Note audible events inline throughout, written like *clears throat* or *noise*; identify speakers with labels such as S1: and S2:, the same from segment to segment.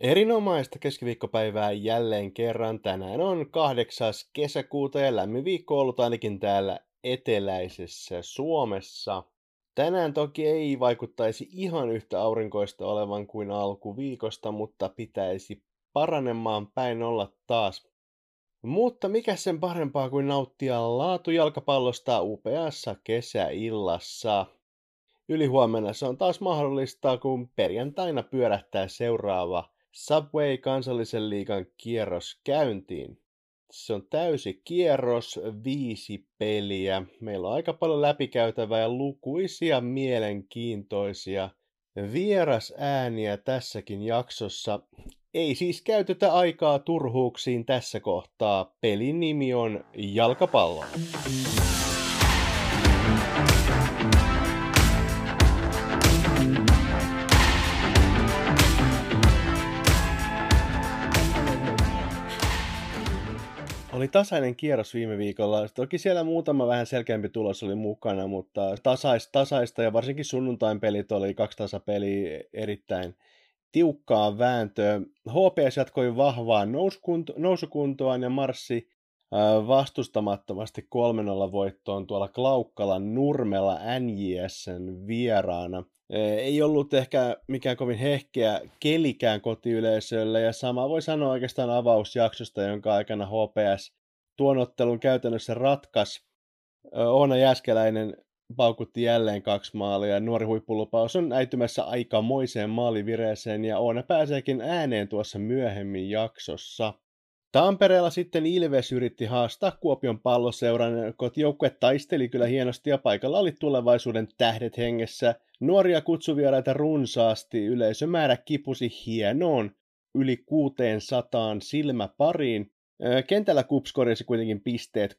S1: Erinomaista keskiviikkopäivää jälleen kerran. Tänään on 8. kesäkuuta ja lämmin viikko ollut ainakin täällä eteläisessä Suomessa. Tänään toki ei vaikuttaisi ihan yhtä aurinkoista olevan kuin alkuviikosta, mutta pitäisi paranemaan päin olla taas. Mutta mikä sen parempaa kuin nauttia laatujalkapallosta upeassa kesäillassa. Ylihuomenna se on taas mahdollista, kun perjantaina pyörähtää seuraava Subway kansallisen liigan kierros käyntiin. Se on täysi kierros, viisi peliä. Meillä on aika paljon läpikäytävää ja lukuisia mielenkiintoisia vieras ääniä tässäkin jaksossa. Ei siis käytetä aikaa turhuuksiin tässä kohtaa. Pelin nimi on Jalkapallo. Oli tasainen kierros viime viikolla. Toki siellä muutama vähän selkeämpi tulos oli mukana, mutta tasais, tasaista ja varsinkin sunnuntain pelit oli kaksi tasapeliä erittäin tiukkaa vääntöä. HPS jatkoi vahvaa nousukuntoaan ja marssi vastustamattomasti 3-0 voittoon tuolla Klaukkalan Nurmella NJSn vieraana. Ei ollut ehkä mikään kovin hehkeä kelikään kotiyleisölle ja sama voi sanoa oikeastaan avausjaksosta, jonka aikana HPS tuon ottelun käytännössä ratkas. Oona Jäskeläinen paukutti jälleen kaksi maalia. Nuori huippulupaus on äitymässä aikamoiseen maalivireeseen ja Oona pääseekin ääneen tuossa myöhemmin jaksossa. Tampereella sitten Ilves yritti haastaa Kuopion palloseuran. Kotijoukkue taisteli kyllä hienosti ja paikalla oli tulevaisuuden tähdet hengessä. Nuoria kutsuvieraita runsaasti, yleisömäärä kipusi hienoon yli 600 silmäpariin. Kentällä Kups korjasi kuitenkin pisteet 3-0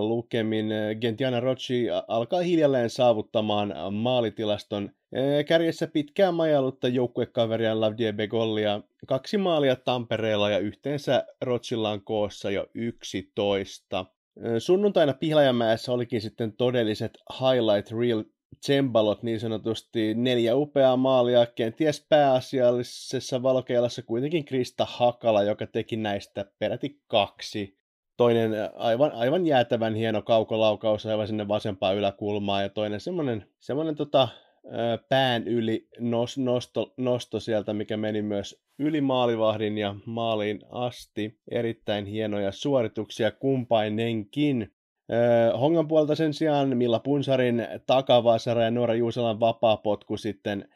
S1: lukemin. Gentiana Rocci alkaa hiljalleen saavuttamaan maalitilaston kärjessä pitkään majallutta joukkuekaveriaan Lavdie Begollia. Kaksi maalia Tampereella ja yhteensä Rotsilla on koossa jo 11. Sunnuntaina Pihlajamäessä olikin sitten todelliset highlight reel tsembalot niin sanotusti neljä upeaa maalia, kenties pääasiallisessa valokeilassa kuitenkin Krista Hakala, joka teki näistä peräti kaksi. Toinen aivan, aivan jäätävän hieno kaukolaukaus aivan sinne vasempaan yläkulmaan ja toinen semmoinen, semmoinen tota, pään yli nos, nosto, nosto sieltä, mikä meni myös yli maalivahdin ja maaliin asti. Erittäin hienoja suorituksia kumpainenkin. Hongan puolelta sen sijaan Milla Punsarin takavasara ja Noora Juuselan vapaapotku sitten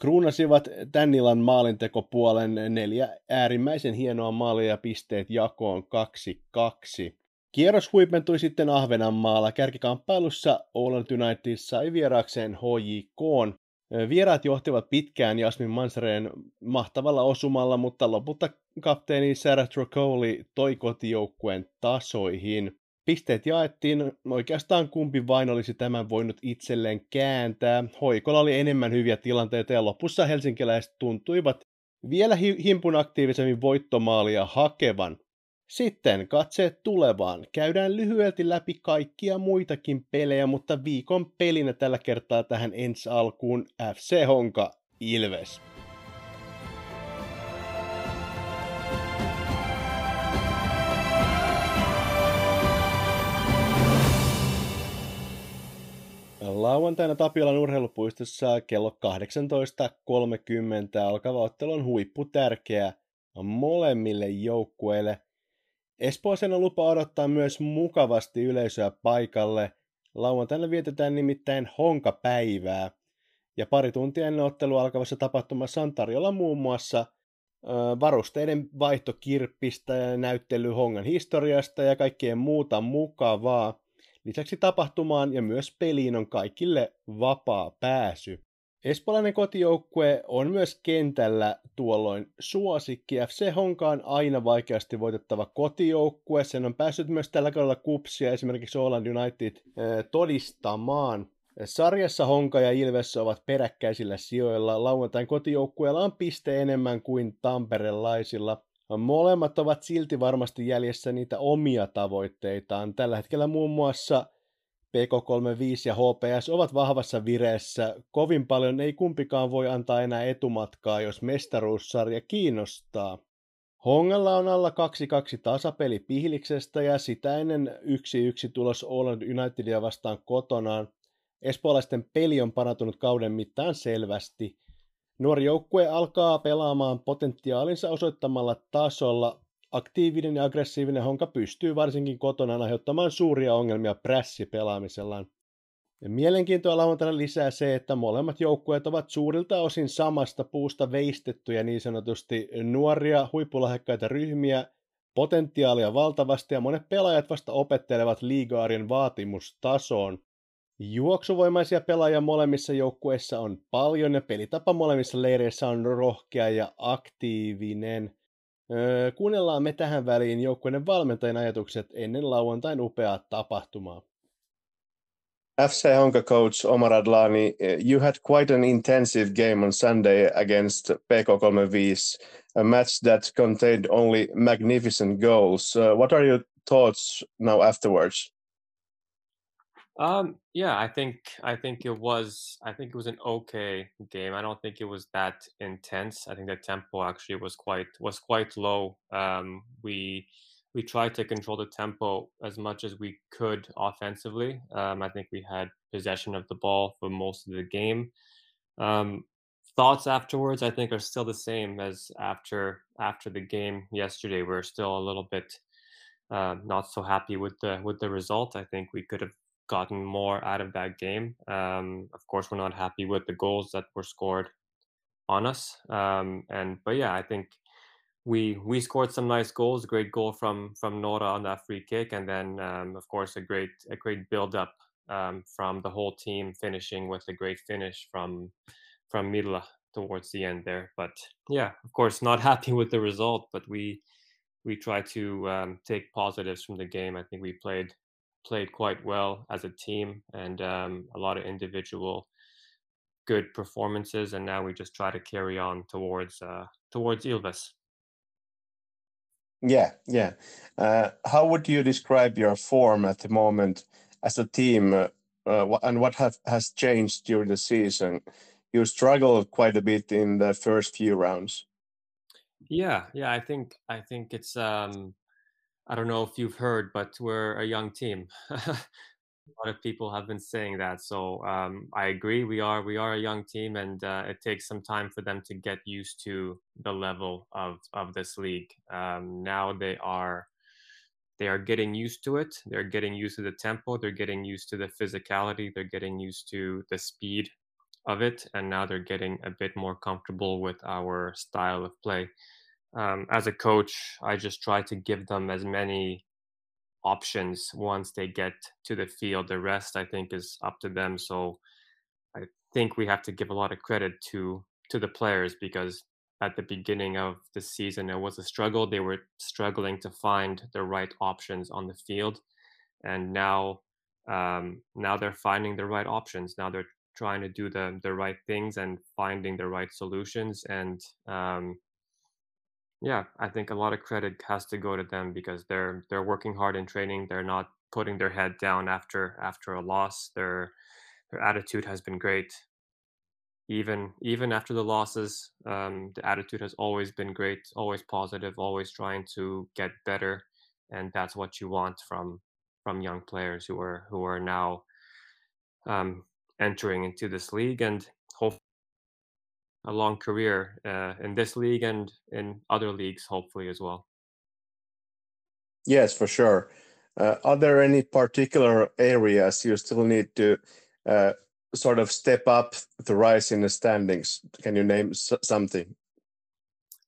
S1: kruunasivat tän illan maalintekopuolen neljä äärimmäisen hienoa maalia ja pisteet jakoon 2-2. Kierros huipentui sitten Ahvenanmaalla. Kärkikamppailussa Oland United sai vieraakseen HJK. Vieraat johtivat pitkään Jasmin Mansareen mahtavalla osumalla, mutta lopulta kapteeni Sarah Trocoli toi kotijoukkueen tasoihin. Pisteet jaettiin, oikeastaan kumpi vain olisi tämän voinut itselleen kääntää. Hoikolla oli enemmän hyviä tilanteita ja lopussa helsinkiläiset tuntuivat vielä himpun aktiivisemmin voittomaalia hakevan. Sitten katseet tulevaan. Käydään lyhyelti läpi kaikkia muitakin pelejä, mutta viikon pelinä tällä kertaa tähän ensi alkuun FC Honka Ilves. Lauantaina Tapiolan urheilupuistossa kello 18.30 alkava ottelu on huippu tärkeä molemmille joukkueille. Espooseen on lupa odottaa myös mukavasti yleisöä paikalle. Lauantaina vietetään nimittäin Honka-päivää. Ja pari tuntia ennen ottelua alkavassa tapahtumassa on tarjolla muun muassa varusteiden vaihtokirppistä ja näyttely Hongan historiasta ja kaikkea muuta mukavaa. Lisäksi tapahtumaan ja myös peliin on kaikille vapaa pääsy. Espolainen kotijoukkue on myös kentällä tuolloin suosikki. FC Honka on aina vaikeasti voitettava kotijoukkue. Sen on päässyt myös tällä kaudella kupsia esimerkiksi Holland United eh, todistamaan. Sarjassa Honka ja Ilves ovat peräkkäisillä sijoilla. Lauantain kotijoukkueella on piste enemmän kuin tamperelaisilla. Molemmat ovat silti varmasti jäljessä niitä omia tavoitteitaan. Tällä hetkellä muun muassa PK35 ja HPS ovat vahvassa vireessä. Kovin paljon ei kumpikaan voi antaa enää etumatkaa, jos mestaruussarja kiinnostaa. Hongalla on alla 2-2 tasapeli Pihliksestä ja sitä ennen 1-1 tulos Oland Unitedia vastaan kotonaan. Espoolaisten peli on parantunut kauden mittaan selvästi. Nuori joukkue alkaa pelaamaan potentiaalinsa osoittamalla tasolla. Aktiivinen ja aggressiivinen Honka pystyy varsinkin kotona aiheuttamaan suuria ongelmia prässipelaamisellaan. Ja mielenkiintoa lauantaina lisää se, että molemmat joukkueet ovat suurilta osin samasta puusta veistettyjä niin sanotusti nuoria, huippulahekkaita ryhmiä, potentiaalia valtavasti ja monet pelaajat vasta opettelevat liigaarien vaatimustasoon. Juoksuvoimaisia pelaajia molemmissa joukkueissa on paljon ja pelitapa molemmissa leireissä on rohkea ja aktiivinen. Öö, kuunnellaan me tähän väliin joukkueiden valmentajan ajatukset ennen lauantain upeaa tapahtumaa.
S2: FC Honka coach Omar Adlani, you had quite an intensive game on Sunday against PK 35, a match that contained only magnificent goals. Uh, what are your thoughts now afterwards?
S3: Um, yeah, I think I think it was I think it was an okay game. I don't think it was that intense. I think the tempo actually was quite was quite low. Um, we we tried to control the tempo as much as we could offensively. Um, I think we had possession of the ball for most of the game. Um, thoughts afterwards, I think, are still the same as after after the game yesterday. We're still a little bit uh, not so happy with the with the result. I think we could have gotten more out of that game. Um, of course, we're not happy with the goals that were scored on us. Um, and but yeah, I think we we scored some nice goals. A great goal from from Nora on that free kick, and then um, of course a great a great build up um, from the whole team, finishing with a great finish from from Midla towards the end there. But yeah, of course, not *laughs* happy with the result, but we we try to um, take positives from the game. I think we played played quite well as a team and um, a lot of individual good performances and now we just try to carry on towards uh, towards Ilves.
S2: Yeah, yeah. Uh, how would you describe your form at the moment as a team, uh, uh, and what have, has changed during the season? You struggled quite a bit in the first few rounds.
S3: Yeah, yeah. I think I think it's um, I don't know if you've heard, but we're a young team. *laughs* a lot of people have been saying that, so um, I agree. We are we are a young team, and uh, it takes some time for them to get used to the level of of this league. Um, now they are they are getting used to it. They're getting used to the tempo. They're getting used to the physicality. They're getting used to the speed of it, and now they're getting a bit more comfortable with our style of play um, as a coach, I just try to give them as many options once they get to the field. The rest, I think, is up to them. So I think we have to give a lot of credit to to the players because at the beginning of the season it was a struggle. They were struggling to find the right options on the field, and now um, now they're finding the right options. Now they're trying to do the the right things and finding the right solutions and um, yeah, I think a lot of credit has to go to them because they're they're working hard in training. They're not putting their head down after after a loss. Their their attitude has been great. Even even after the losses, um, the attitude has always been great, always positive, always trying to get better, and that's what you want from from young players who are who are now um, entering into this league and a long career uh, in this league and in other leagues, hopefully as well.
S2: Yes, for sure. Uh, are there any particular areas you still need to uh, sort of step up the rise in the standings? Can you name something?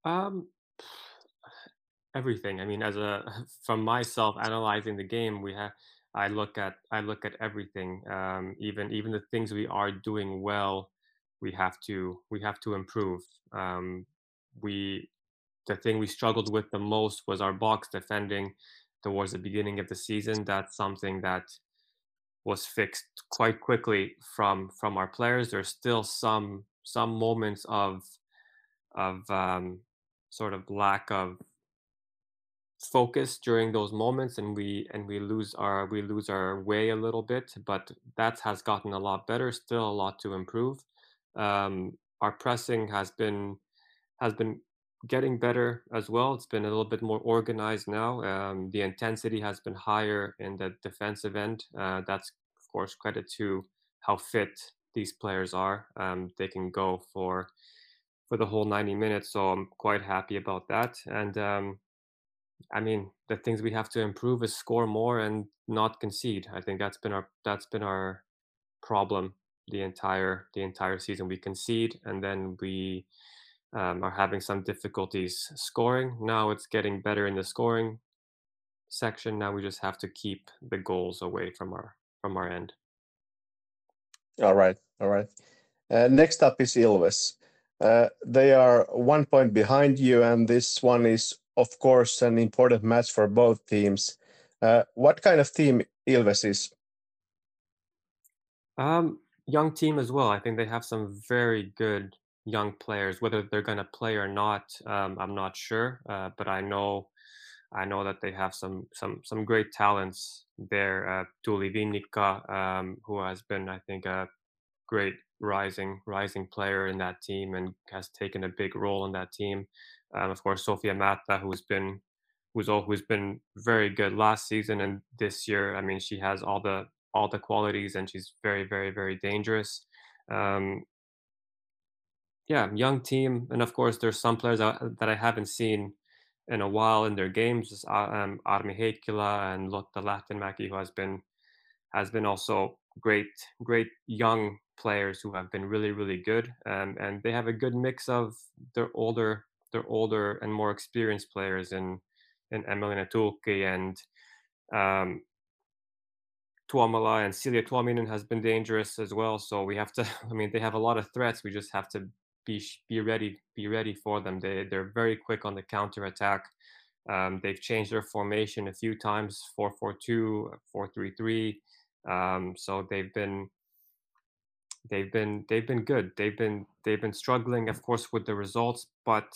S3: Um, *sighs* everything. I mean, as a *laughs* from myself analyzing the game, we have. I look at I look at everything, um, even even the things we are doing well we have to we have to improve. Um, we the thing we struggled with the most was our box defending towards the beginning of the season. That's something that was fixed quite quickly from from our players. There's still some some moments of of um, sort of lack of focus during those moments and we and we lose our we lose our way a little bit but that has gotten a lot better still a lot to improve um, our pressing has been has been getting better as well. It's been a little bit more organized now. Um, the intensity has been higher in the defensive end. Uh, that's of course credit to how fit these players are. Um, they can go for for the whole 90 minutes so i'm quite happy about that. And um, I mean, the things we have to improve is score more and not concede. I think that's been our that's been our problem the entire the entire season. We concede and then we um, are having some difficulties scoring. Now it's getting better in the scoring section. Now we just have to keep the goals away from our from our end.
S2: All right, all right. Uh, next up is Ilves. Uh, they are one point behind you, and this one is of course, an important match for both teams. Uh, what kind of team Ilves is?
S3: Um, young team as well. I think they have some very good young players. Whether they're going to play or not, um, I'm not sure. Uh, but I know, I know that they have some some some great talents there. Uh, Vinnikka, um, who has been, I think, a great rising rising player in that team and has taken a big role in that team. Um, of course, Sofia Mata, who's been who's always been very good last season and this year. I mean, she has all the all the qualities and she's very, very, very dangerous. Um, yeah, young team, and of course, there's some players that I haven't seen in a while in their games. Uh, um, Armi Heikkilä and Lotta Lähtenmäki, who has been has been also great, great young players who have been really, really good. Um, and they have a good mix of their older they're older and more experienced players in in Emelina Tulkki and um, Tuomala and Celia Tuominen has been dangerous as well. So we have to. *laughs* I mean, they have a lot of threats. We just have to be be ready be ready for them. They they're very quick on the counter attack. Um, they've changed their formation a few times 4-4-2, 4-3-3. Um, so they've been they've been they've been good. They've been they've been struggling, of course, with the results, but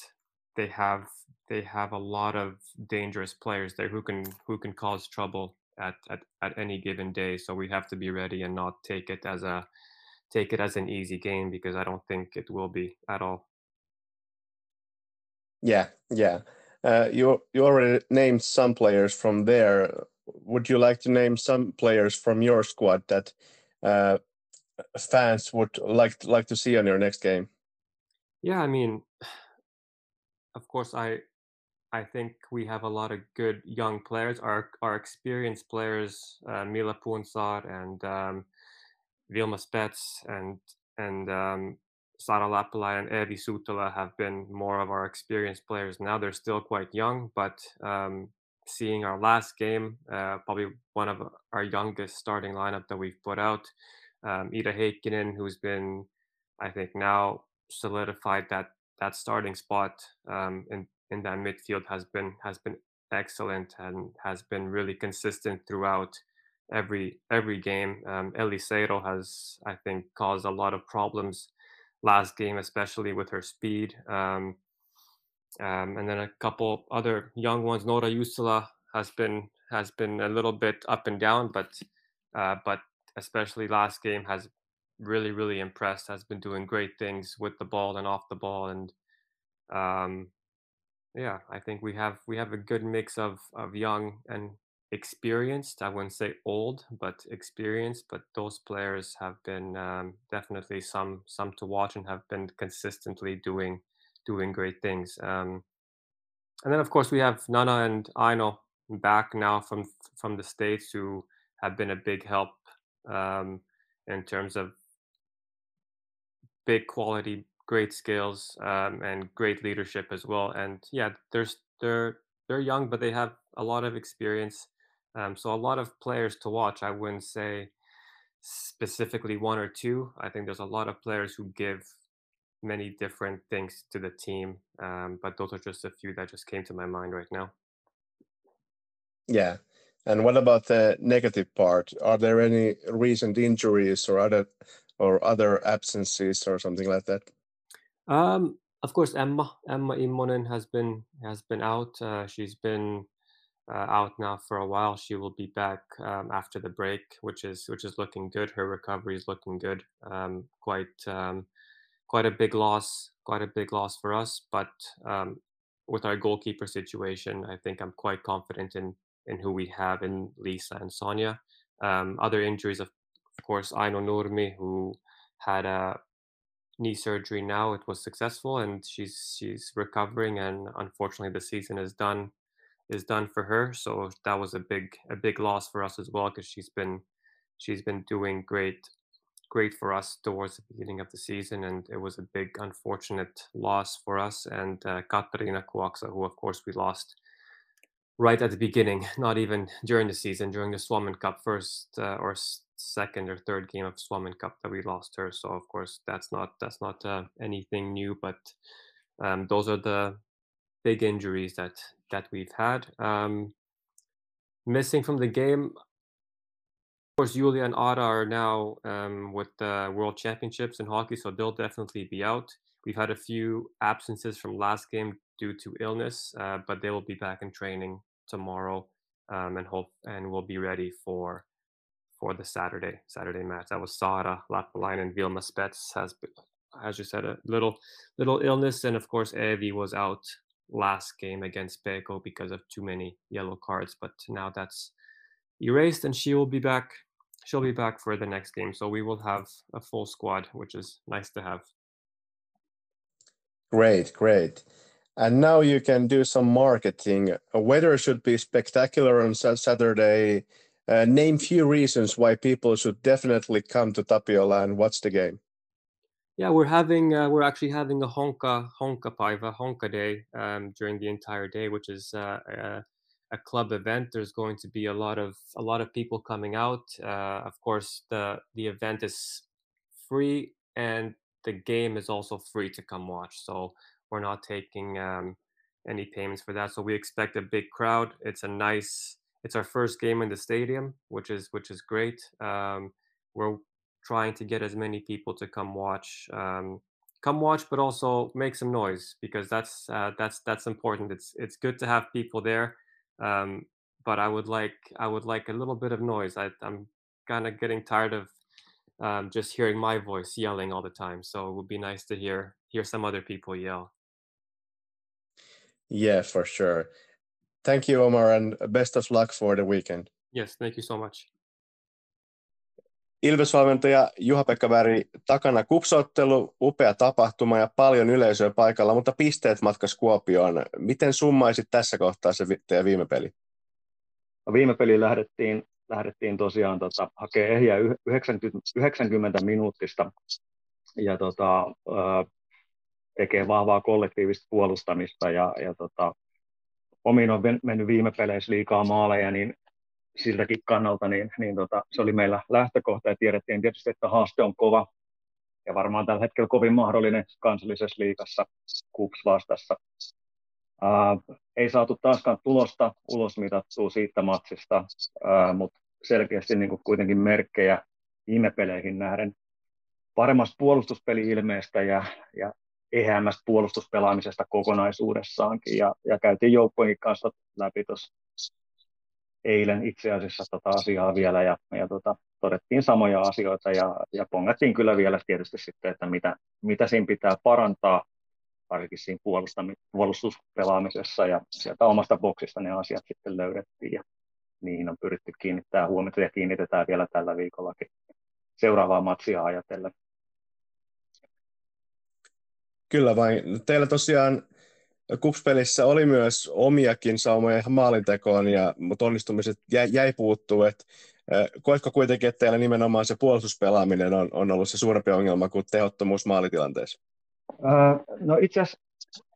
S3: they have they have a lot of dangerous players there who can who can cause trouble at, at at any given day. So we have to be ready and not take it as a take it as an easy game because I don't think it will be at all.
S2: Yeah, yeah. Uh, you you already named some players from there. Would you like to name some players from your squad that uh, fans would like like to see on your next game?
S3: Yeah, I mean, *sighs* of course, I I think we have a lot of good young players. Our our experienced players, uh, Mila Punsar and um, Vilma Spets and and um, Sara and Evi Sutala have been more of our experienced players. Now they're still quite young, but um, seeing our last game, uh, probably one of our youngest starting lineup that we've put out. Um, Ida Heikkinen, who's been, I think, now solidified that that starting spot um, in in that midfield has been has been excellent and has been really consistent throughout every every game. Um, has, I think, caused a lot of problems last game, especially with her speed. Um, um, and then a couple other young ones. Nora Jusula has been has been a little bit up and down, but uh, but especially last game has really really impressed has been doing great things with the ball and off the ball and um, yeah i think we have we have a good mix of of young and experienced i wouldn't say old but experienced but those players have been um, definitely some some to watch and have been consistently doing doing great things um, and then of course we have nana and aino back now from from the states who have been a big help um, in terms of big quality, great skills, um, and great leadership as well. And yeah, there's they're they're young, but they have a lot of experience. Um, so a lot of players to watch. I wouldn't say specifically one or two. I think there's a lot of players who give many different things to the team. Um, but those are just a few that just came to my mind right now.
S2: Yeah. And what about the negative part? Are there any recent injuries or other or other absences or something like that?
S3: Um, of course, Emma Emma Immonen has been has been out. Uh, she's been uh, out now for a while. She will be back um, after the break, which is which is looking good. Her recovery is looking good. Um, quite um, quite a big loss, quite a big loss for us. But um, with our goalkeeper situation, I think I'm quite confident in in who we have in Lisa and Sonia. Um, other injuries, of, of course, Aino Nurmi, who had a knee surgery now. It was successful, and she's she's recovering. And unfortunately, the season is done is done for her. So that was a big a big loss for us as well because she's been she's been doing great great for us towards the beginning of the season, and it was a big unfortunate loss for us. And uh, Katarina Kuaksa, who of course we lost right at the beginning, *laughs* not even during the season, during the Suomen Cup first uh, or second or third game of Suomen Cup that we lost her. So of course that's not that's not uh, anything new, but um, those are the big injuries that that we've had. Um, missing from the game, of course, Julia and Ada are now um, with the World Championships in hockey, so they'll definitely be out. We've had a few absences from last game due to illness, uh, but they will be back in training tomorrow um, and hope and will be ready for for the Saturday Saturday match. That was Sara Lappalainen and Vilma Spets has, as you said, a little little illness, and of course Evi was out last game against Peko because of too many yellow cards. But now that's erased, and she will be back. She'll be back for the next game, so we will have a full squad, which is nice to have.
S2: Great, great. And now you can do some marketing. Weather should be spectacular on Saturday. Uh, name few reasons why people should definitely come to Tapiola and watch the game.
S3: Yeah, we're having uh, we're actually having a honka honka paiva honka day um, during the entire day, which is uh, a, a, club event. There's going to be a lot of a lot of people coming out. Uh, of course, the the event is free and the game is also free to come watch. So we're not taking um, any payments for that. So we expect a big crowd. It's a nice it's our first game in the stadium, which is which is great. Um, we're trying to get as many people to come watch, um, come watch, but also make some noise because that's uh, that's that's important. It's it's good to have people there, um, but I would like I would like a little bit of noise. I, I'm kind of getting tired of um, just hearing my voice yelling all the time. So it would be nice to hear hear some other people yell.
S2: Yeah, for sure. Thank you, Omar, and best of luck for the weekend.
S3: Yes, thank you so much.
S2: Ilves-valmentaja Juha-Pekka Väri, takana kupsottelu, upea tapahtuma ja paljon yleisöä paikalla, mutta pisteet matkas Kuopioon. Miten summaisit tässä kohtaa se teidän viime peli?
S4: No viime peli lähdettiin, lähdettiin tosiaan tota, hakemaan ehjä 90, 90 minuuttista ja tota, tekee vahvaa kollektiivista puolustamista ja, ja tota, omiin on mennyt viime peleissä liikaa maaleja, niin siltäkin kannalta niin, niin tota, se oli meillä lähtökohta ja tiedettiin tietysti, että haaste on kova ja varmaan tällä hetkellä kovin mahdollinen kansallisessa liikassa KUPS vastassa. Ää, ei saatu taaskaan tulosta ulos mitattua siitä matsista, mutta selkeästi niin kuin kuitenkin merkkejä viime peleihin nähden paremmasta puolustuspeli-ilmeestä ja, ja eheämmästä puolustuspelaamisesta kokonaisuudessaankin. Ja, ja käytiin joukkojen kanssa läpi tuossa eilen itse asiassa tota asiaa vielä ja, ja tota, todettiin samoja asioita ja, ja pongattiin kyllä vielä tietysti sitten, että mitä, mitä siinä pitää parantaa, varsinkin siinä puolustuspelaamisessa ja sieltä omasta boksista ne asiat sitten löydettiin ja niihin on pyritty kiinnittää huomiota ja kiinnitetään vielä tällä viikollakin seuraavaa matsia ajatellen.
S2: Kyllä vain. Teillä tosiaan kupspelissä oli myös omiakin saumoja maalintekoon, ja, mutta onnistumiset jäi, jäi puuttuu. Et, koetko kuitenkin, että teillä nimenomaan se puolustuspelaaminen on, on ollut se suurempi ongelma kuin tehottomuus maalitilanteessa?
S4: no itse asiassa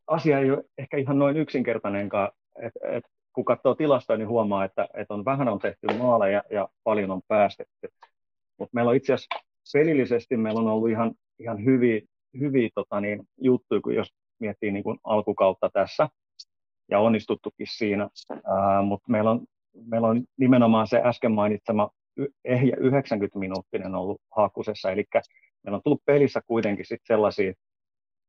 S4: asia ei ole ehkä ihan noin yksinkertainenkaan. Et, et, kun katsoo tilastoja, niin huomaa, että, että on vähän on tehty maaleja ja paljon on päästetty. Mutta meillä on itse asiassa pelillisesti meillä on ollut ihan, ihan hyviä hyviä tota, niin, juttuja, kun jos miettii niin kuin alkukautta tässä ja onnistuttukin siinä, mutta meillä on, meillä on nimenomaan se äsken mainitsema ehjä 90 minuuttinen ollut hakusessa, eli meillä on tullut pelissä kuitenkin sit sellaisia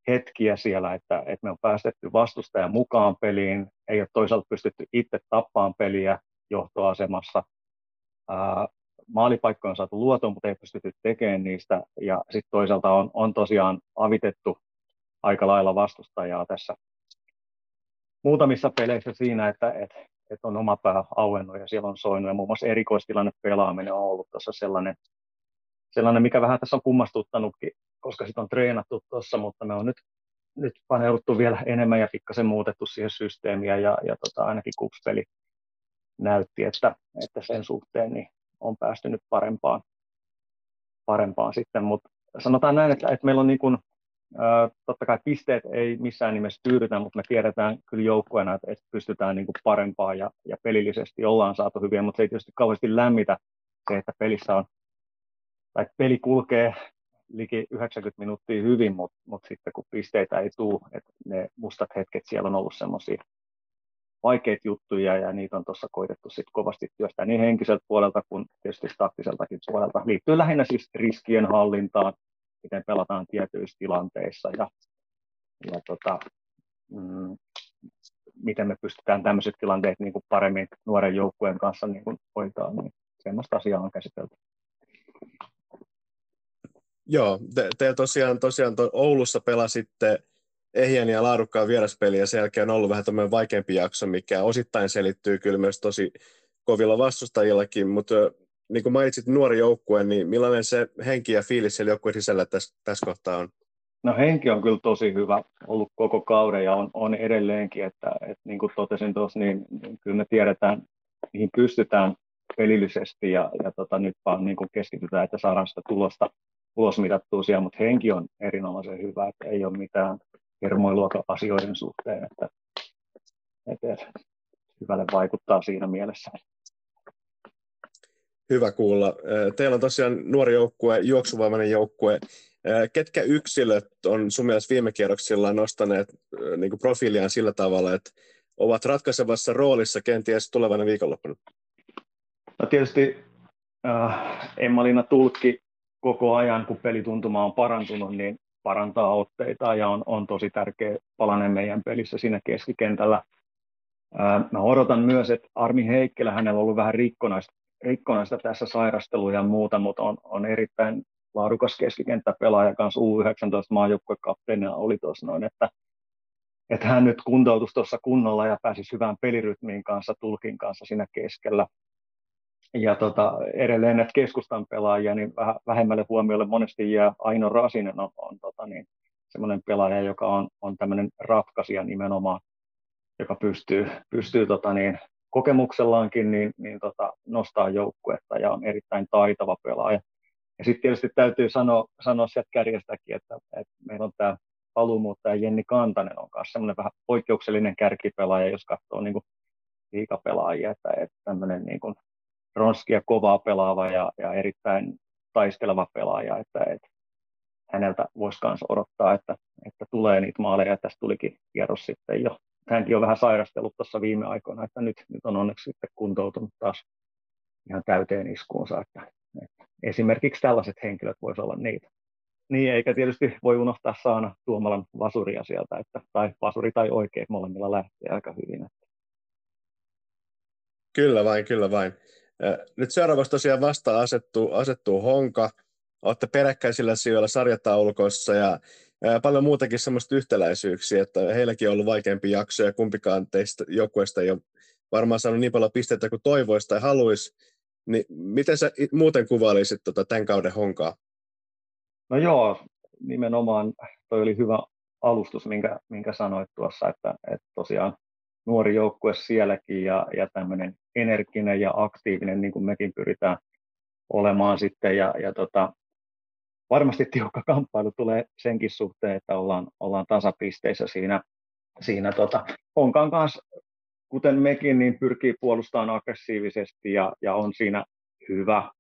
S4: hetkiä siellä, että, että me on päästetty vastustaja mukaan peliin, ei ole toisaalta pystytty itse tappaan peliä johtoasemassa. Ää, maalipaikkoja on saatu luotua, mutta ei pystytty tekemään niistä. Ja sitten toisaalta on, on tosiaan avitettu aika lailla vastustajaa tässä muutamissa peleissä siinä, että, että, että on oma pää auennut ja siellä on soinut. Ja muun muassa erikoistilanne pelaaminen on ollut tuossa sellainen, sellainen, mikä vähän tässä on kummastuttanutkin, koska sitä on treenattu tuossa, mutta me on nyt, nyt paneuduttu vielä enemmän ja pikkasen muutettu siihen systeemiä ja, ja tota, ainakin kupspeli näytti, että, että sen suhteen niin on päästy nyt parempaan, parempaan sitten, mutta sanotaan näin, että, että meillä on niin kuin, totta kai pisteet ei missään nimessä tyydytä, mutta me tiedetään kyllä joukkueena, että, että pystytään niin kuin parempaan ja, ja pelillisesti ollaan saatu hyviä, mutta se ei tietysti kauheasti lämmitä se, että pelissä on, tai peli kulkee liki 90 minuuttia hyvin, mutta, mutta sitten kun pisteitä ei tule, että ne mustat hetket siellä on ollut semmoisia vaikeita juttuja ja niitä on tuossa koitettu sitten kovasti työstää niin henkiseltä puolelta kuin tietysti taktiseltakin puolelta. Liittyy lähinnä siis riskien hallintaan, miten pelataan tietyissä tilanteissa ja, ja tota, mm, miten me pystytään tämmöiset tilanteet niin kuin paremmin nuoren joukkueen kanssa niin kuin hoitaa, niin semmoista asiaa on käsitelty.
S2: Joo, te, te tosiaan, tosiaan Oulussa pelasitte ehjän ja laadukkaan vieraspeli ja sen jälkeen on ollut vähän tämmöinen vaikeampi jakso, mikä osittain selittyy kyllä myös tosi kovilla vastustajillakin, mutta niin kuin mainitsit nuori joukkue, niin millainen se henki ja fiilis siellä joukkueen sisällä tässä, tässä kohtaa on?
S4: No henki on kyllä tosi hyvä ollut koko kauden ja on, on edelleenkin, että, että niin kuin totesin tuossa, niin, niin kyllä me tiedetään, mihin pystytään pelillisesti ja, ja tota, nyt vaan niin kuin keskitytään, että saadaan sitä tulosta ulosmitattua siellä, mutta henki on erinomaisen hyvä, että ei ole mitään hermoilua asioiden suhteen, että, että hyvälle vaikuttaa siinä mielessä.
S2: Hyvä kuulla. Teillä on tosiaan nuori joukkue, juoksuvoimainen joukkue. Ketkä yksilöt on sun mielestä viime kierroksilla nostaneet niin kuin profiiliaan sillä tavalla, että ovat ratkaisevassa roolissa kenties tulevana viikonloppuna?
S4: No tietysti äh, Emma-Liina Tulkki koko ajan, kun pelituntuma on parantunut, niin parantaa otteita ja on, on tosi tärkeä palanen meidän pelissä siinä keskikentällä. Mä odotan myös, että Armi Heikkilä, hänellä on ollut vähän rikkonaista, rikkonaista tässä sairastelua ja muuta, mutta on, on erittäin laadukas keskikenttäpelaaja kanssa U19 maajoukkuekapteenina oli tuossa noin, että, että hän nyt kuntoutus tuossa kunnolla ja pääsisi hyvään pelirytmiin kanssa, tulkin kanssa siinä keskellä ja tota, edelleen näitä keskustan pelaajia, niin vähän vähemmälle huomiolle monesti jää Aino Rasinen on, on tota, niin, semmoinen pelaaja, joka on, on tämmöinen ratkaisija nimenomaan, joka pystyy, pystyy tota, niin, kokemuksellaankin niin, niin tota, nostaa joukkuetta ja on erittäin taitava pelaaja. Ja sitten tietysti täytyy sanoa, sanoa sieltä kärjestäkin, että, että meillä on tämä paluumuuttaja Jenni Kantanen on myös semmoinen vähän poikkeuksellinen kärkipelaaja, jos katsoo niin kuin liikapelaajia, että, että tämmöinen niin kuin ronskia kovaa pelaava ja, ja erittäin taisteleva pelaaja, että, että häneltä voisi myös odottaa, että, että tulee niitä maaleja. Tästä tulikin kierros sitten jo. Hänkin on vähän sairastellut tuossa viime aikoina, että nyt, nyt on onneksi sitten kuntoutunut taas ihan täyteen iskuunsa. Että, että esimerkiksi tällaiset henkilöt voisivat olla niitä. Niin, eikä tietysti voi unohtaa Saana Tuomalan vasuria sieltä, että, tai vasuri tai oikein, molemmilla lähtee aika hyvin. Että.
S2: Kyllä vain, kyllä vain. Nyt seuraavaksi tosiaan vasta asettuu, asettuu Honka. Olette peräkkäisillä sijoilla sarjataulukossa ja paljon muutakin semmoista yhtäläisyyksiä, että heilläkin on ollut vaikeampi jakso ja kumpikaan teistä joukkueesta ei ole varmaan saanut niin paljon pisteitä kuin toivoisi tai haluaisi. Niin miten sä muuten kuvailisit tota tämän kauden honkaa?
S4: No joo, nimenomaan toi oli hyvä alustus, minkä, minkä sanoit tuossa, että, että tosiaan nuori joukkue sielläkin ja, ja tämmöinen energinen ja aktiivinen, niin kuin mekin pyritään olemaan sitten. Ja, ja tota, varmasti tiukka kamppailu tulee senkin suhteen, että ollaan, ollaan tasapisteissä siinä. siinä tota, Honkan kanssa, kuten mekin, niin pyrkii puolustamaan aggressiivisesti ja, ja on siinä hyvä.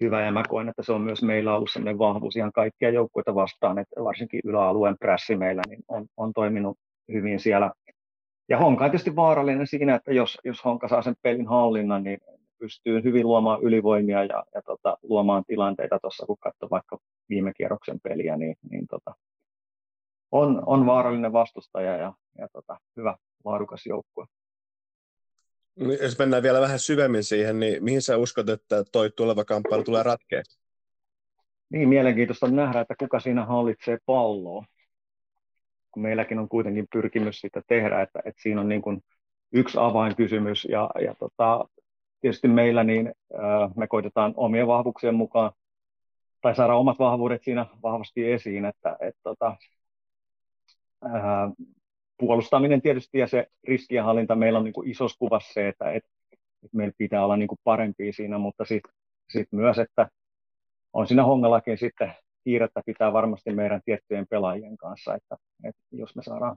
S4: Hyvä, ja mä koen, että se on myös meillä ollut sellainen vahvuus ihan kaikkia joukkueita vastaan, että varsinkin yläalueen prässi meillä niin on, on toiminut hyvin siellä ja Honka on tietysti vaarallinen siinä, että jos, jos Honka saa sen pelin hallinnan, niin pystyy hyvin luomaan ylivoimia ja, ja tota, luomaan tilanteita tuossa, kun katsoo vaikka viime kierroksen peliä, niin, niin tota, on, on vaarallinen vastustaja ja, ja tota, hyvä laadukas joukkue.
S2: Niin, jos mennään vielä vähän syvemmin siihen, niin mihin sä uskot, että toi tuleva kamppailu tulee ratkeaa?
S4: Niin, mielenkiintoista nähdä, että kuka siinä hallitsee palloa. Kun meilläkin on kuitenkin pyrkimys sitä tehdä, että, että siinä on niin kuin yksi avainkysymys. Ja, ja tota, tietysti meillä niin, äh, me koitetaan omien vahvuuksien mukaan tai saada omat vahvuudet siinä vahvasti esiin, että et, tota, ää, puolustaminen tietysti ja se riskienhallinta meillä on niin kuin isossa kuvassa se, että et, et meillä pitää olla niin kuin parempia siinä, mutta sitten sit myös, että on siinä hongallakin sitten kiirettä pitää varmasti meidän tiettyjen pelaajien kanssa, että, että jos me saadaan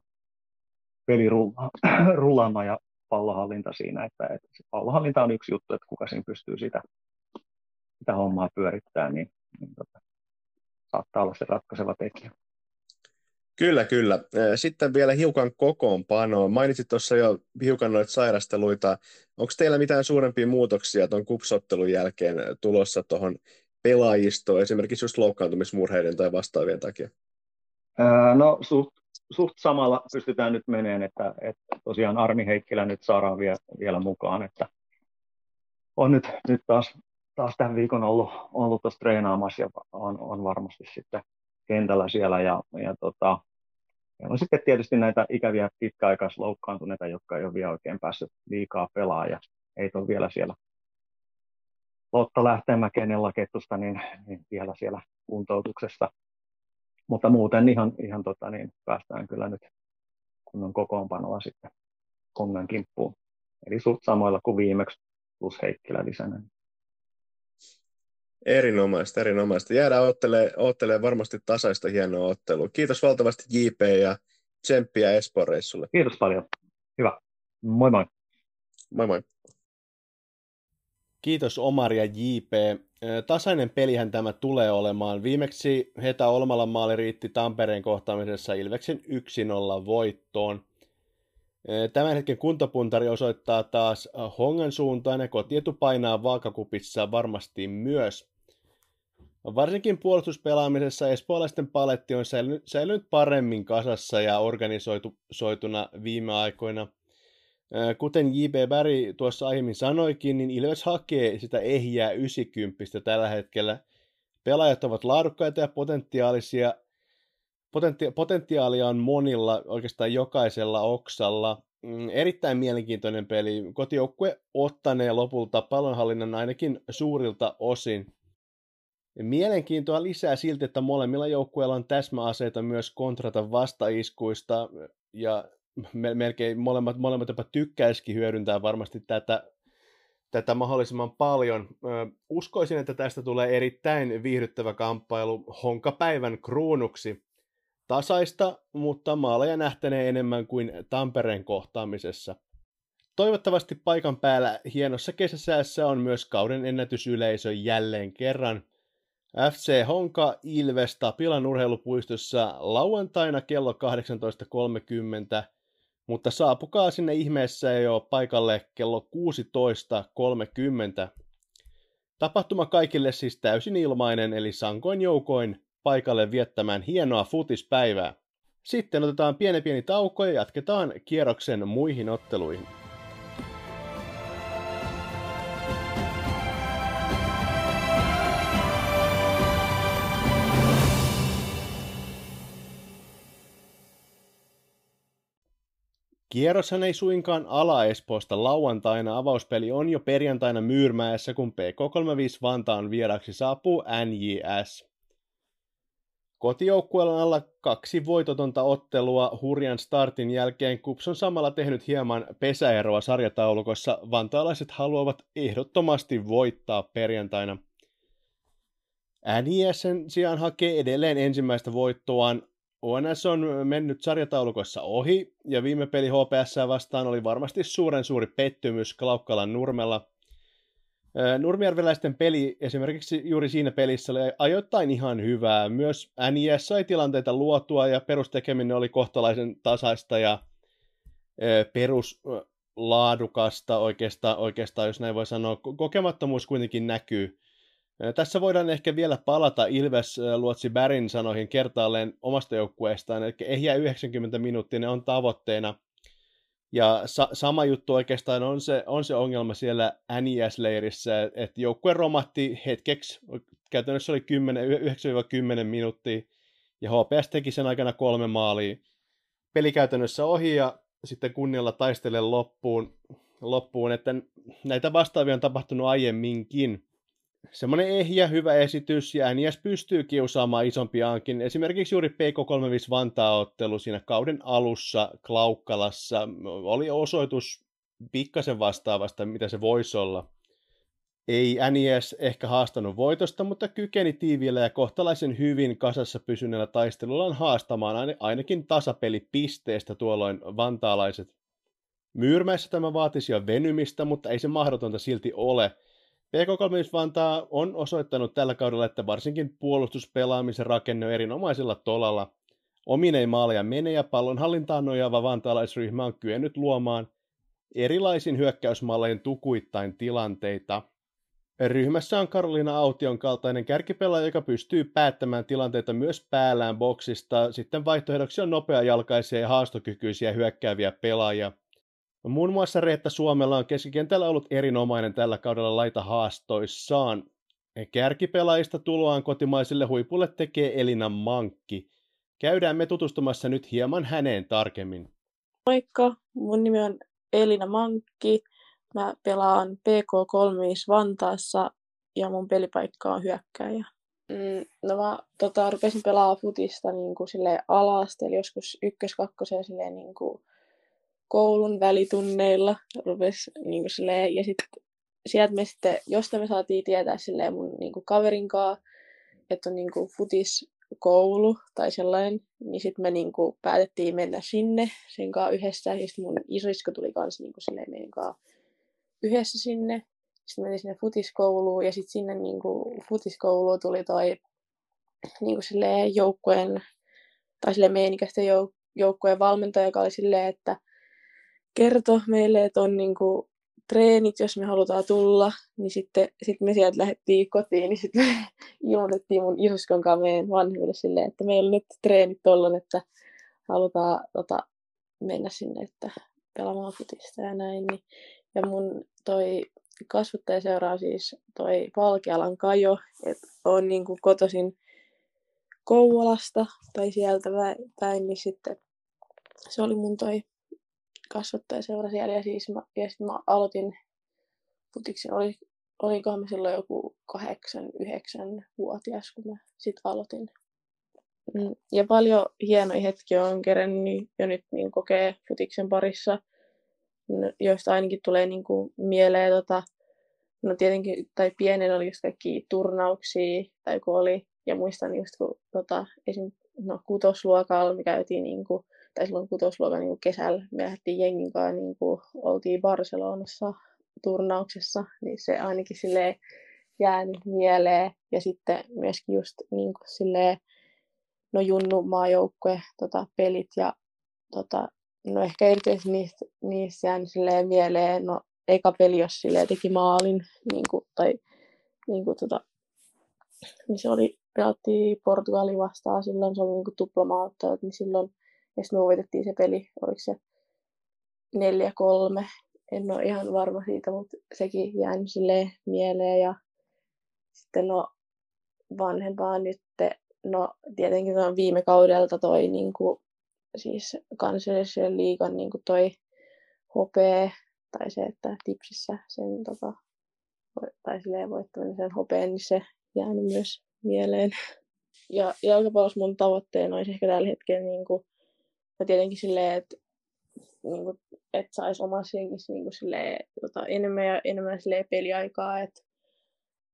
S4: peli *clears throat* rullaamaan ja pallohallinta siinä, että, että se pallohallinta on yksi juttu, että kuka siinä pystyy sitä, sitä hommaa pyörittämään, niin, niin tota, saattaa olla se ratkaiseva tekijä.
S2: Kyllä, kyllä. Sitten vielä hiukan kokoonpanoa. Mainitsit tuossa jo hiukan noita sairasteluita. Onko teillä mitään suurempia muutoksia tuon kupsottelun jälkeen tulossa tuohon pelaajistoon, esimerkiksi just loukkaantumismurheiden tai vastaavien takia?
S4: no suht, suht samalla pystytään nyt meneen, että, että tosiaan Armi Heikkilä nyt saadaan vielä, vielä mukaan, että on nyt, nyt taas, taas tämän viikon ollut, ollut tuossa treenaamassa ja on, on varmasti sitten kentällä siellä ja, ja tota, Meillä on sitten tietysti näitä ikäviä pitkäaikaisloukkaantuneita, jotka ei ole vielä oikein päässyt liikaa pelaamaan ja ei ole vielä siellä Lotta Lähteenmäkeen kettusta, niin, niin vielä siellä kuntoutuksessa. Mutta muuten ihan, ihan tota, niin päästään kyllä nyt kunnon kokoonpanoa sitten Kongan kimppuun. Eli suht samoilla kuin viimeksi plus Heikkilä lisänä.
S2: Erinomaista, erinomaista. Jäädään ottelemaan, ottelemaan varmasti tasaista hienoa ottelua. Kiitos valtavasti JP ja tsemppiä Espoo-reissulle.
S4: Kiitos paljon. Hyvä. Moi moi.
S2: Moi moi.
S1: Kiitos Omar ja JP. Tasainen pelihän tämä tulee olemaan. Viimeksi Heta Olmalan maali riitti Tampereen kohtaamisessa Ilveksen 1-0 voittoon. Tämän hetken kuntapuntari osoittaa taas Hongan suuntaan ja kotietu painaa vaakakupissa varmasti myös. Varsinkin puolustuspelaamisessa espoolaisten paletti on säilynyt, paremmin kasassa ja organisoituna viime aikoina. Kuten J.B. Berry tuossa aiemmin sanoikin, niin Ilves hakee sitä ehjää 90 tällä hetkellä. Pelaajat ovat laadukkaita ja potentiaalisia. Potentia- potentiaalia on monilla, oikeastaan jokaisella oksalla. Mm, erittäin mielenkiintoinen peli. Kotijoukkue ottanee lopulta pallonhallinnan ainakin suurilta osin. Mielenkiintoa lisää silti, että molemmilla joukkueilla on täsmäaseita myös kontrata vastaiskuista ja melkein molemmat, molemmat jopa tykkäisikin hyödyntää varmasti tätä, tätä mahdollisimman paljon. Uskoisin, että tästä tulee erittäin viihdyttävä kamppailu Honkapäivän kruunuksi. Tasaista, mutta maaleja nähtäneen enemmän kuin Tampereen kohtaamisessa. Toivottavasti paikan päällä hienossa kesäsäässä on myös kauden ennätysyleisö jälleen kerran – FC Honka Ilves Tapilan urheilupuistossa lauantaina kello 18.30, mutta saapukaa sinne ihmeessä jo paikalle kello 16.30. Tapahtuma kaikille siis täysin ilmainen, eli sankoin joukoin paikalle viettämään hienoa futispäivää. Sitten otetaan pieni pieni tauko ja jatketaan kierroksen muihin otteluihin. Kierroshan ei suinkaan ala Espoosta lauantaina, avauspeli on jo perjantaina Myyrmäessä, kun PK35 Vantaan vieraksi saapuu NJS. Kotijoukkueella on alla kaksi voitotonta ottelua hurjan startin jälkeen. Kups on samalla tehnyt hieman pesäeroa sarjataulukossa. Vantaalaiset haluavat ehdottomasti voittaa perjantaina. NJSn sijaan hakee edelleen ensimmäistä voittoaan ONS on mennyt sarjataulukossa ohi, ja viime peli HPS vastaan oli varmasti suuren suuri pettymys Klaukkalan nurmella. Nurmijärveläisten peli esimerkiksi juuri siinä pelissä oli ajoittain ihan hyvää. Myös NIS sai tilanteita luotua ja perustekeminen oli kohtalaisen tasaista ja peruslaadukasta oikeastaan, oikeastaan, jos näin voi sanoa. Kokemattomuus kuitenkin näkyy Tässä voidaan ehkä vielä palata Ilves Luotsi Bärin sanoihin kertaalleen omasta joukkueestaan, eli ehjä 90 minuuttia on tavoitteena. Ja sa- sama juttu oikeastaan on se, on se ongelma siellä NIS-leirissä, että joukkue romahti hetkeksi, käytännössä oli 10, 9-10 minuuttia, ja HPS teki sen aikana kolme maalia. Peli käytännössä ohi, ja sitten kunnialla taistele loppuun, loppuun, että näitä vastaavia on tapahtunut aiemminkin. Semmoinen ehjä, hyvä esitys, ja NIS pystyy kiusaamaan isompiaankin. Esimerkiksi juuri PK35 Vantaa-ottelu siinä kauden alussa Klaukkalassa oli osoitus pikkasen vastaavasta, mitä se voisi olla. Ei NIS ehkä haastanut voitosta, mutta kykeni tiiviillä ja kohtalaisen hyvin kasassa pysyneellä taistelullaan haastamaan ainakin tasapelipisteestä tuolloin vantaalaiset. Myyrmäissä tämä vaatisi jo venymistä, mutta ei se mahdotonta silti ole. PK3 Vantaa on osoittanut tällä kaudella, että varsinkin puolustuspelaamisen rakenne on erinomaisella tolalla. Omineen maaleja menee ja pallonhallintaan nojaava vantaalaisryhmä on kyennyt luomaan erilaisin hyökkäysmallein tukuittain tilanteita – Ryhmässä on Karolina Aution kaltainen kärkipelaaja, joka pystyy päättämään tilanteita myös päällään boksista. Sitten vaihtoehdoksi on nopeajalkaisia ja haastokykyisiä hyökkääviä pelaajia. Muun muassa Reetta Suomella on keskikentällä ollut erinomainen tällä kaudella laita haastoissaan. Kärkipelaajista tuloaan kotimaisille huipulle tekee Elina Mankki. Käydään me tutustumassa nyt hieman häneen tarkemmin.
S5: Moikka, mun nimi on Elina Mankki. Mä pelaan PK3 Vantaassa ja mun pelipaikka on hyökkääjä. Mm, no mä tota, rupesin pelaamaan futista niin kuin alasta, eli joskus ykkös, kakkoseen silleen niin kuin koulun välitunneilla. Rupes, niin kuin silleen, ja sitten sieltä me sitten, josta me saatiin tietää silleen mun niin kuin kaverin kanssa, että on niin kuin futiskoulu tai sellainen, niin sitten me niin kuin päätettiin mennä sinne sen kanssa yhdessä. Ja sitten mun isoisko tuli kanssa niin kuin silleen meidän kanssa yhdessä sinne. Sitten menin sinne futiskouluun ja sitten sinne niin kuin, futiskouluun tuli toi niin kuin joukkueen, tai silleen meinikäisten jouk- joukkueen valmentaja, joka oli silleen, että kertoi meille, että on niin kuin, treenit, jos me halutaan tulla, niin sitten sit me sieltä lähdettiin kotiin, niin sitten me *laughs* ilmoitettiin mun isoskon kanssa meidän vanhemmille silleen, että meillä on nyt treenit tollon, että halutaan tota, mennä sinne, että pelaamaan futista ja näin. Niin ja mun toi kasvattaja seuraa siis toi Valkealan Kajo, että on niinku kotoisin Kouvolasta tai sieltä päin, niin sitten se oli mun toi kasvattajaseura siellä ja siis mä, ja mä aloitin putiksen, oli, olikohan mä silloin joku kahdeksan, yhdeksän vuotias, kun mä sit aloitin. Mm, ja paljon hienoja hetkiä on kerännyt jo nyt niin kokee futiksen parissa – joista ainakin tulee niin kuin mieleen, tota, no tietenkin, tai pienen oli just kaikki turnauksia, tai kun oli, ja muistan just kun tota, esim. No, kutosluokalla me käytiin, niin kuin, tai silloin kutosluokan niin kuin kesällä, me lähdettiin jengin kanssa, niin kuin, oltiin Barcelonassa turnauksessa, niin se ainakin silleen jäänyt mieleen, ja sitten myöskin just niin kuin, silleen, no Junnu maajoukkue tota, pelit ja tota, No ehkä erityisesti niistä, niistä jäänyt silleen mieleen, no eka peli, jos silleen teki maalin, niin kuin, tai niin kuin, tota, niin se oli, pelattiin Portugali vastaan, silloin se oli niin tuplamautta, niin silloin, ja me voitettiin se peli, oliko se 4-3, en ole ihan varma siitä, mutta sekin jäänyt silleen mieleen, ja sitten no vanhempaa nyt, no tietenkin on viime kaudelta toi niin kuin, siis kansallisen liikan niin kuin toi hopee, tai se, että tipsissä sen tota, tai silleen voittaminen sen hopeen, niin se jäänyt myös mieleen. Ja jalkapallossa mun tavoitteena olisi ehkä tällä hetkellä niin kuin, ja tietenkin silleen, että niin kuin, että saisi omassa jengissä niin kuin, silleen, tota, enemmän ja enemmän silleen, peliaikaa, että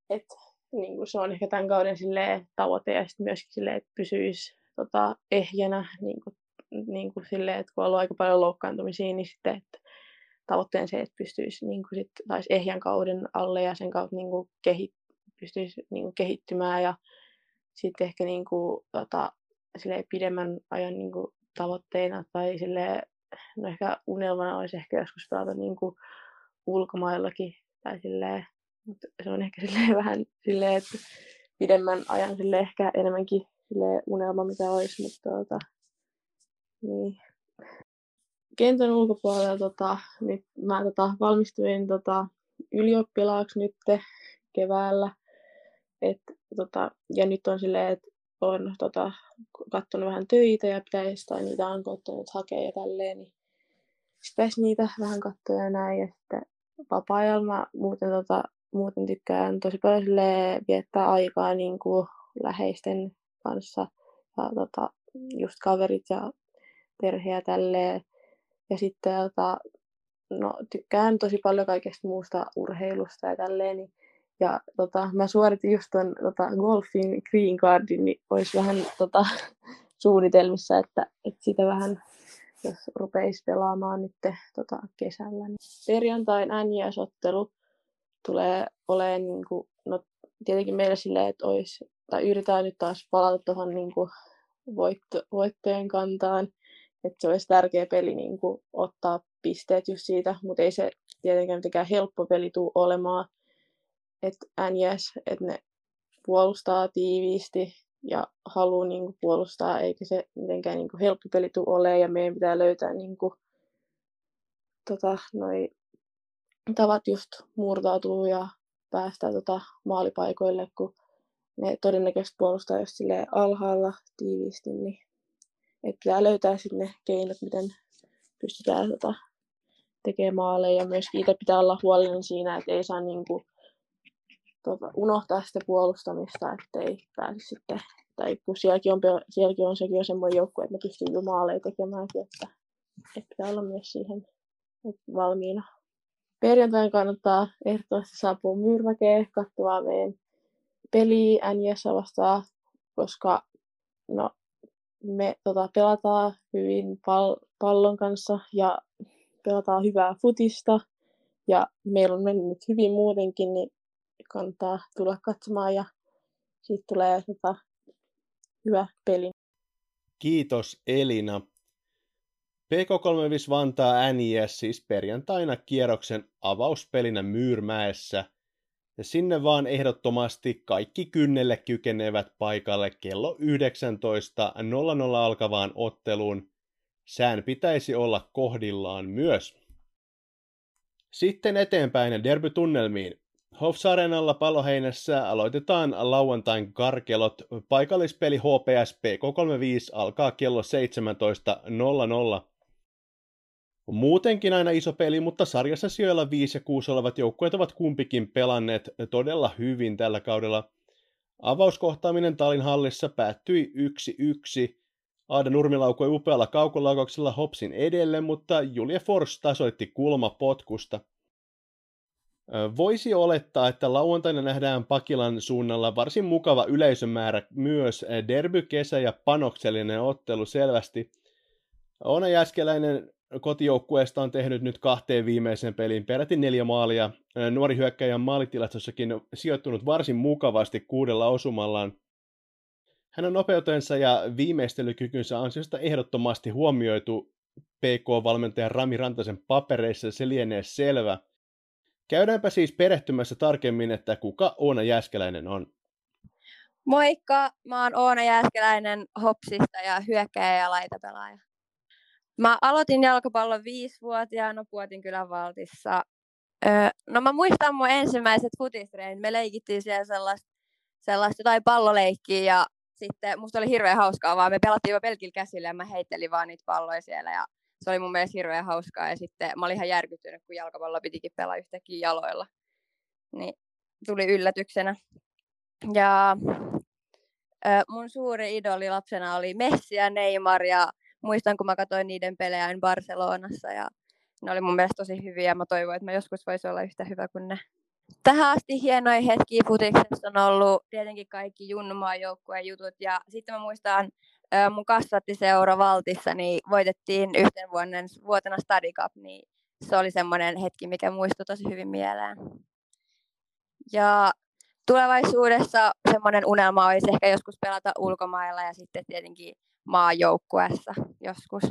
S5: että niin kuin, se on ehkä tämän kauden silleen, tavoite ja sitten myöskin silleen, että pysyisi tota, ehjänä niin kuin, niin kuin silleen, että kun on ollut aika paljon loukkaantumisia, niin sitten että tavoitteen se, että pystyisi niin kuin sit, taisi ehjän kauden alle ja sen kautta niin kuin kehit, pystyisi niin kuin kehittymään ja sitten ehkä niin kuin, tota, silleen, pidemmän ajan niin kuin, tavoitteena tai silleen, no ehkä unelmana olisi ehkä joskus pelata niin kuin, ulkomaillakin tai silleen, Mutta se on ehkä *laughs* silleen vähän silleen, että pidemmän ajan sille ehkä enemmänkin sille unelma, mitä olisi, mutta tota, niin. Kentän ulkopuolella tota, nyt mä tota, valmistuin tota, ylioppilaaksi nyt keväällä. Et, tota, ja nyt on silleen, että on tota, katsonut vähän töitä ja pitäisi, tai niitä on koittanut hakea ja tälleen, niin pitäisi niitä vähän katsoa ja näin. Ja sitten vapaa-ajalla mä muuten, tota, muuten tykkään tosi paljon viettää aikaa niin kuin läheisten kanssa ja tota, just kaverit ja perhe ja tälleen. Ja sitten tota, no, tykkään tosi paljon kaikesta muusta urheilusta ja tälleen. Niin, ja tota, mä suoritin just tuon tota, golfin green cardin, niin olisi vähän tota, *laughs* suunnitelmissa, että, että sitä vähän jos rupeisi pelaamaan nyt tota, kesällä. Niin perjantain NJS-ottelu tulee olemaan, niin kuin, no, tietenkin meillä silleen, että olisi, tai yritetään nyt taas palata tuohon niin voitto, voittojen kantaan, että se olisi tärkeä peli niin kuin, ottaa pisteet just siitä, mutta ei se tietenkään mitenkään helppo peli tule olemaan, että NJS, että ne puolustaa tiiviisti ja haluaa niin kuin, puolustaa, eikä se mitenkään niin kuin, helppo peli tule olemaan, ja meidän pitää löytää niin kuin, tota, noi tavat just murtautuu ja päästä tota, maalipaikoille, kun ne todennäköisesti puolustaa jos sille alhaalla tiiviisti, niin et pitää löytää sitten ne keinot, miten pystytään tota, tekemään maaleja. Ja myös itse pitää olla huolellinen siinä, että ei saa niinku, tota, unohtaa sitä puolustamista, ettei pääse sitten, tai kun sielläkin on, sielläkin on sekin on semmoinen joukku, että ne pystyy jo maaleja tekemään, että, että pitää olla myös siihen valmiina. Perjantaina kannattaa ehdottomasti saapua Myyrmäkeen katsomaan meidän peliä NJS vastaan, koska no, me tota, pelataan hyvin pal- pallon kanssa ja pelataan hyvää futista ja meillä on mennyt hyvin muutenkin, niin kannattaa tulla katsomaan ja siitä tulee tota, hyvä peli.
S1: Kiitos Elina. PK35 Vantaa NIS siis perjantaina kierroksen avauspelinä Myyrmäessä. Ja sinne vaan ehdottomasti kaikki kynnelle kykenevät paikalle kello 19.00 alkavaan otteluun. Sään pitäisi olla kohdillaan myös. Sitten eteenpäin derbytunnelmiin. Hofs Arenalla Paloheinässä aloitetaan lauantain karkelot. Paikallispeli HPS PK35 alkaa kello 17.00. Muutenkin aina iso peli, mutta sarjassa sijoilla 5 ja 6 olevat joukkueet ovat kumpikin pelanneet todella hyvin tällä kaudella. Avauskohtaaminen Talin hallissa päättyi 1-1. Aada Nurmi laukoi upealla kaukolaukauksella Hopsin edelle, mutta Julia Fors tasoitti kulmapotkusta. Voisi olettaa, että lauantaina nähdään Pakilan suunnalla varsin mukava yleisömäärä myös derby, kesä ja panoksellinen ottelu selvästi. Ona Jäskeläinen kotijoukkueesta on tehnyt nyt kahteen viimeiseen peliin peräti neljä maalia. Nuori hyökkäjä maalitilastossakin sijoittunut varsin mukavasti kuudella osumallaan. Hänen nopeutensa ja viimeistelykykynsä ansiosta ehdottomasti huomioitu PK-valmentajan Rami Rantasen papereissa, se lienee selvä. Käydäänpä siis perehtymässä tarkemmin, että kuka Oona Jääskeläinen on.
S6: Moikka, mä oon Oona Jääskeläinen Hopsista ja hyökkäjä ja laitapelaaja. Mä aloitin jalkapallon viisivuotiaana Puotinkylän valtissa. Öö, no mä muistan mun ensimmäiset futistreenit. Me leikittiin siellä sellaista, sellaista jotain palloleikkiä ja sitten musta oli hirveän hauskaa vaan. Me pelattiin vaan pelkillä käsillä ja mä heittelin vaan niitä palloja siellä ja se oli mun mielestä hirveän hauskaa. Ja sitten mä olin ihan järkyttynyt, kun jalkapallo pitikin pelaa yhtäkkiä jaloilla. Niin tuli yllätyksenä. Ja mun suuri idoli lapsena oli Messi ja Neymar ja muistan, kun mä katsoin niiden pelejä Barcelonassa ja ne oli mun mielestä tosi hyviä. Mä toivoin, että mä joskus voisi olla yhtä hyvä kuin ne. Tähän asti hienoja hetkiä futiksessa on ollut tietenkin kaikki Junnumaan joukkueen jutut ja sitten mä muistan mun kasvattiseura Valtissa, niin voitettiin yhten vuonna, vuotena Study Cup, niin se oli semmoinen hetki, mikä muistui tosi hyvin mieleen. Ja tulevaisuudessa semmoinen unelma olisi ehkä joskus pelata ulkomailla ja sitten tietenkin maajoukkueessa joskus.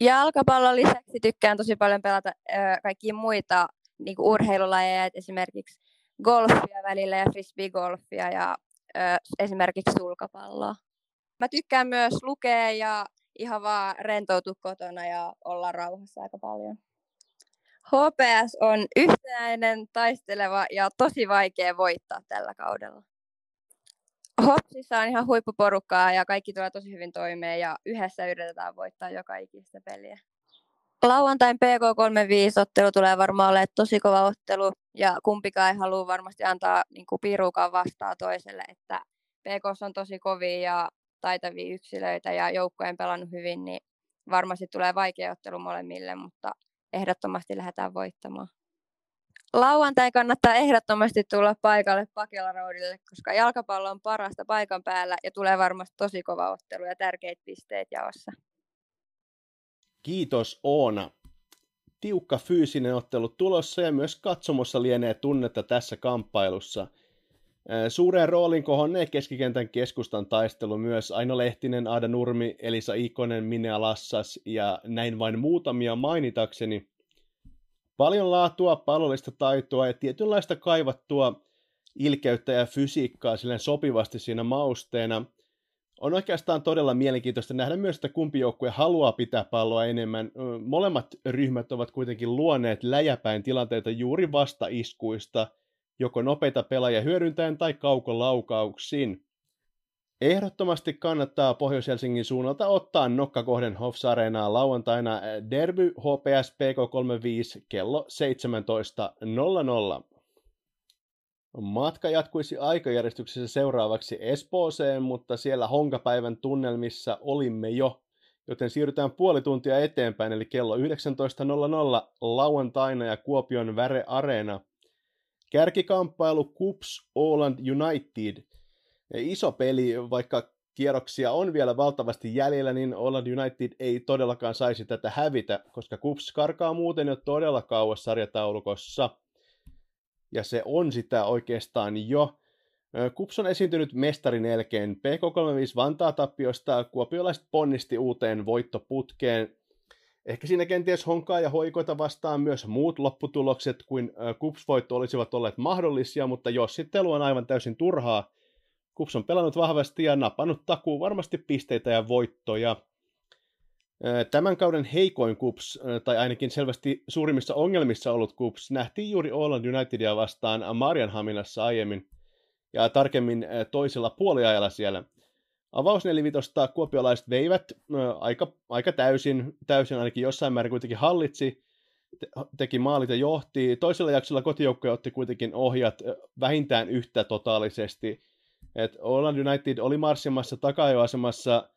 S6: Jalkapallon lisäksi tykkään tosi paljon pelata ö, kaikkia muita niin urheilulajeja, esimerkiksi golfia välillä ja frisbeegolfia ja esimerkiksi sulkapalloa. Mä tykkään myös lukea ja ihan vaan rentoutua kotona ja olla rauhassa aika paljon. HPS on yhtenäinen, taisteleva ja tosi vaikea voittaa tällä kaudella. Hopsissa on ihan huippuporukkaa ja kaikki tulee tosi hyvin toimeen ja yhdessä yritetään voittaa joka ikistä peliä. Lauantain PK35-ottelu tulee varmaan olemaan tosi kova ottelu ja kumpikaan ei halua varmasti antaa niin kuin pirukaan vastaa toiselle, että PK on tosi kovia ja taitavia yksilöitä ja joukkojen pelannut hyvin, niin varmasti tulee vaikea ottelu molemmille, mutta ehdottomasti lähdetään voittamaan. Lauantai kannattaa ehdottomasti tulla paikalle Pakela Roadille, koska jalkapallo on parasta paikan päällä ja tulee varmasti tosi kova ottelu ja tärkeitä pisteet jaossa.
S1: Kiitos Oona. Tiukka fyysinen ottelu tulossa ja myös katsomossa lienee tunnetta tässä kamppailussa. Suureen roolin kohonnee keskikentän keskustan taistelu myös Aino Lehtinen, Aada Nurmi, Elisa Ikonen, Minea Lassas ja näin vain muutamia mainitakseni. Paljon laatua, pallollista taitoa ja tietynlaista kaivattua ilkeyttä ja fysiikkaa silleen sopivasti siinä mausteena – on oikeastaan todella mielenkiintoista nähdä myös, että kumpi joukkue haluaa pitää palloa enemmän. Molemmat ryhmät ovat kuitenkin luoneet läjäpäin tilanteita juuri vasta-iskuista, joko nopeita pelaajia hyödyntäen tai kaukolaukauksin. Ehdottomasti kannattaa Pohjois-Helsingin suunnalta ottaa nokkakohden Hofs Areenaa lauantaina Derby HPS PK35 kello 17.00. Matka jatkuisi aikajärjestyksessä seuraavaksi Espooseen, mutta siellä Honkapäivän tunnelmissa olimme jo, joten siirrytään puoli tuntia eteenpäin, eli kello 19.00 lauantaina ja Kuopion Väre Areena. Kärkikamppailu Kups Åland United. Iso peli, vaikka kierroksia on vielä valtavasti jäljellä, niin Åland United ei todellakaan saisi tätä hävitä, koska Kups karkaa muuten jo todella kauas sarjataulukossa – ja se on sitä oikeastaan jo. Kups on esiintynyt mestarin elkeen PK35 Vantaa tappiosta, kuopiolaiset ponnisti uuteen voittoputkeen. Ehkä siinä kenties honkaa ja hoikoita vastaan myös muut lopputulokset kuin Kups-voitto olisivat olleet mahdollisia, mutta jossittelu on aivan täysin turhaa. Kups on pelannut vahvasti ja napannut takuu varmasti pisteitä ja voittoja. Tämän kauden heikoin kups, tai ainakin selvästi suurimmissa ongelmissa ollut kups, nähtiin juuri Åland Unitedia vastaan Marianhaminassa aiemmin, ja tarkemmin toisella puoliajalla siellä. Avausnelivitosta kuopiolaiset veivät aika, aika täysin, täysin ainakin jossain määrin kuitenkin hallitsi, te, teki maalit ja johti. Toisella jaksolla kotijoukkoja otti kuitenkin ohjat vähintään yhtä totaalisesti. Et Åland United oli marssimassa takajoasemassa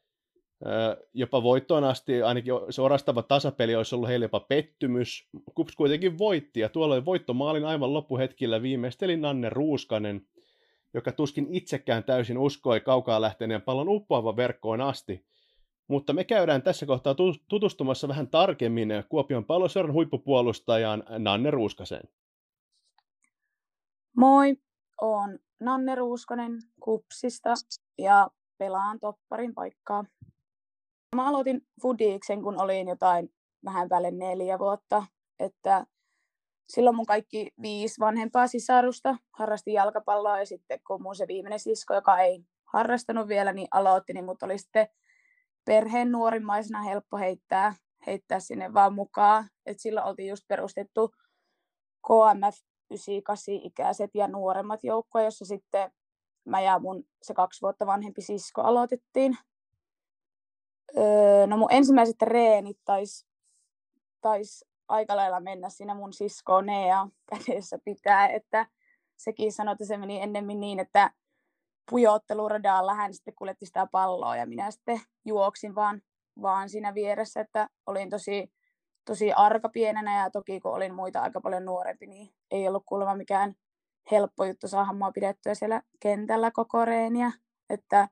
S1: jopa voittoon asti, ainakin se orastava tasapeli olisi ollut heille jopa pettymys. Kups kuitenkin voitti, ja tuolloin voittomaalin aivan loppuhetkillä viimeisteli Nanne Ruuskanen, joka tuskin itsekään täysin uskoi kaukaa lähteneen pallon uppoava verkkoon asti. Mutta me käydään tässä kohtaa tutustumassa vähän tarkemmin Kuopion palloseuran huippupuolustajaan Nanne Ruuskaseen.
S7: Moi, on Nanne Ruuskonen Kupsista ja pelaan topparin paikkaa. Mä aloitin Foodiksen, kun olin jotain vähän päälle neljä vuotta, että silloin mun kaikki viisi vanhempaa sisarusta harrasti jalkapalloa ja sitten kun mun se viimeinen sisko, joka ei harrastanut vielä, niin aloitti, niin mut oli sitten perheen nuorimmaisena helppo heittää, heittää sinne vaan mukaan. Et silloin oltiin just perustettu KMF 98 ikäiset ja nuoremmat joukkoja, jossa sitten mä ja mun se kaksi vuotta vanhempi sisko aloitettiin. Öö, no mun ensimmäiset reenit taisi tais aika lailla mennä siinä mun sisko Nea kädessä pitää, että sekin sanoi, että se meni ennemmin niin, että pujotteluradalla hän sitten kuljetti sitä palloa ja minä sitten juoksin vaan, vaan siinä vieressä, että olin tosi, tosi arka pienenä ja toki kun olin muita aika paljon nuorempi, niin ei ollut kuulemma mikään helppo juttu saada mua pidettyä siellä kentällä koko reeniä, että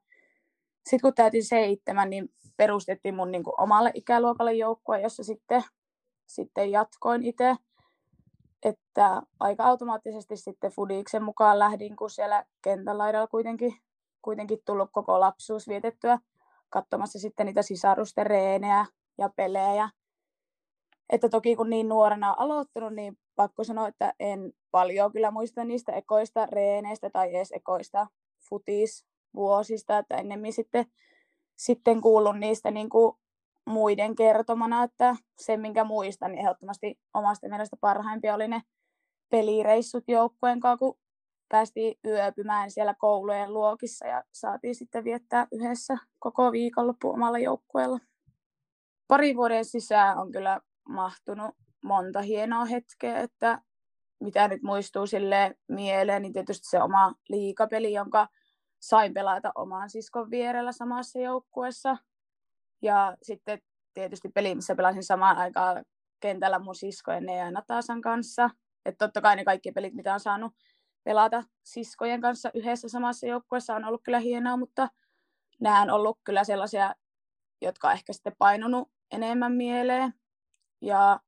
S7: sitten kun täytin seitsemän, niin perustettiin mun niin kuin omalle ikäluokalle joukkue, jossa sitten, sitten jatkoin itse. Että aika automaattisesti sitten Fudiksen mukaan lähdin, kun siellä kentän laidalla kuitenkin, kuitenkin tullut koko lapsuus vietettyä katsomassa sitten niitä sisarusten reenejä ja pelejä. Että toki kun niin nuorena aloittanut, niin pakko sanoa, että en paljon kyllä muista niistä ekoista reeneistä tai edes ekoista futisvuosista, että ennemmin sitten, sitten kuullut niistä niin kuin muiden kertomana, että se minkä muistan, niin ehdottomasti omasta mielestä parhaimpia oli ne pelireissut joukkueen kanssa, kun päästiin yöpymään siellä koulujen luokissa ja saatiin sitten viettää yhdessä koko viikonloppu omalla joukkueella. Pari vuoden sisään on kyllä mahtunut monta hienoa hetkeä, että mitä nyt muistuu sille mieleen, niin tietysti se oma liikapeli, jonka sain pelata oman siskon vierellä samassa joukkueessa. Ja sitten tietysti peli, missä pelasin samaan aikaan kentällä mun siskojen ja Natasan kanssa. Että totta kai ne kaikki pelit, mitä on saanut pelata siskojen kanssa yhdessä samassa joukkueessa on ollut kyllä hienoa, mutta nämä on ollut kyllä sellaisia, jotka on ehkä sitten painunut enemmän mieleen. Ja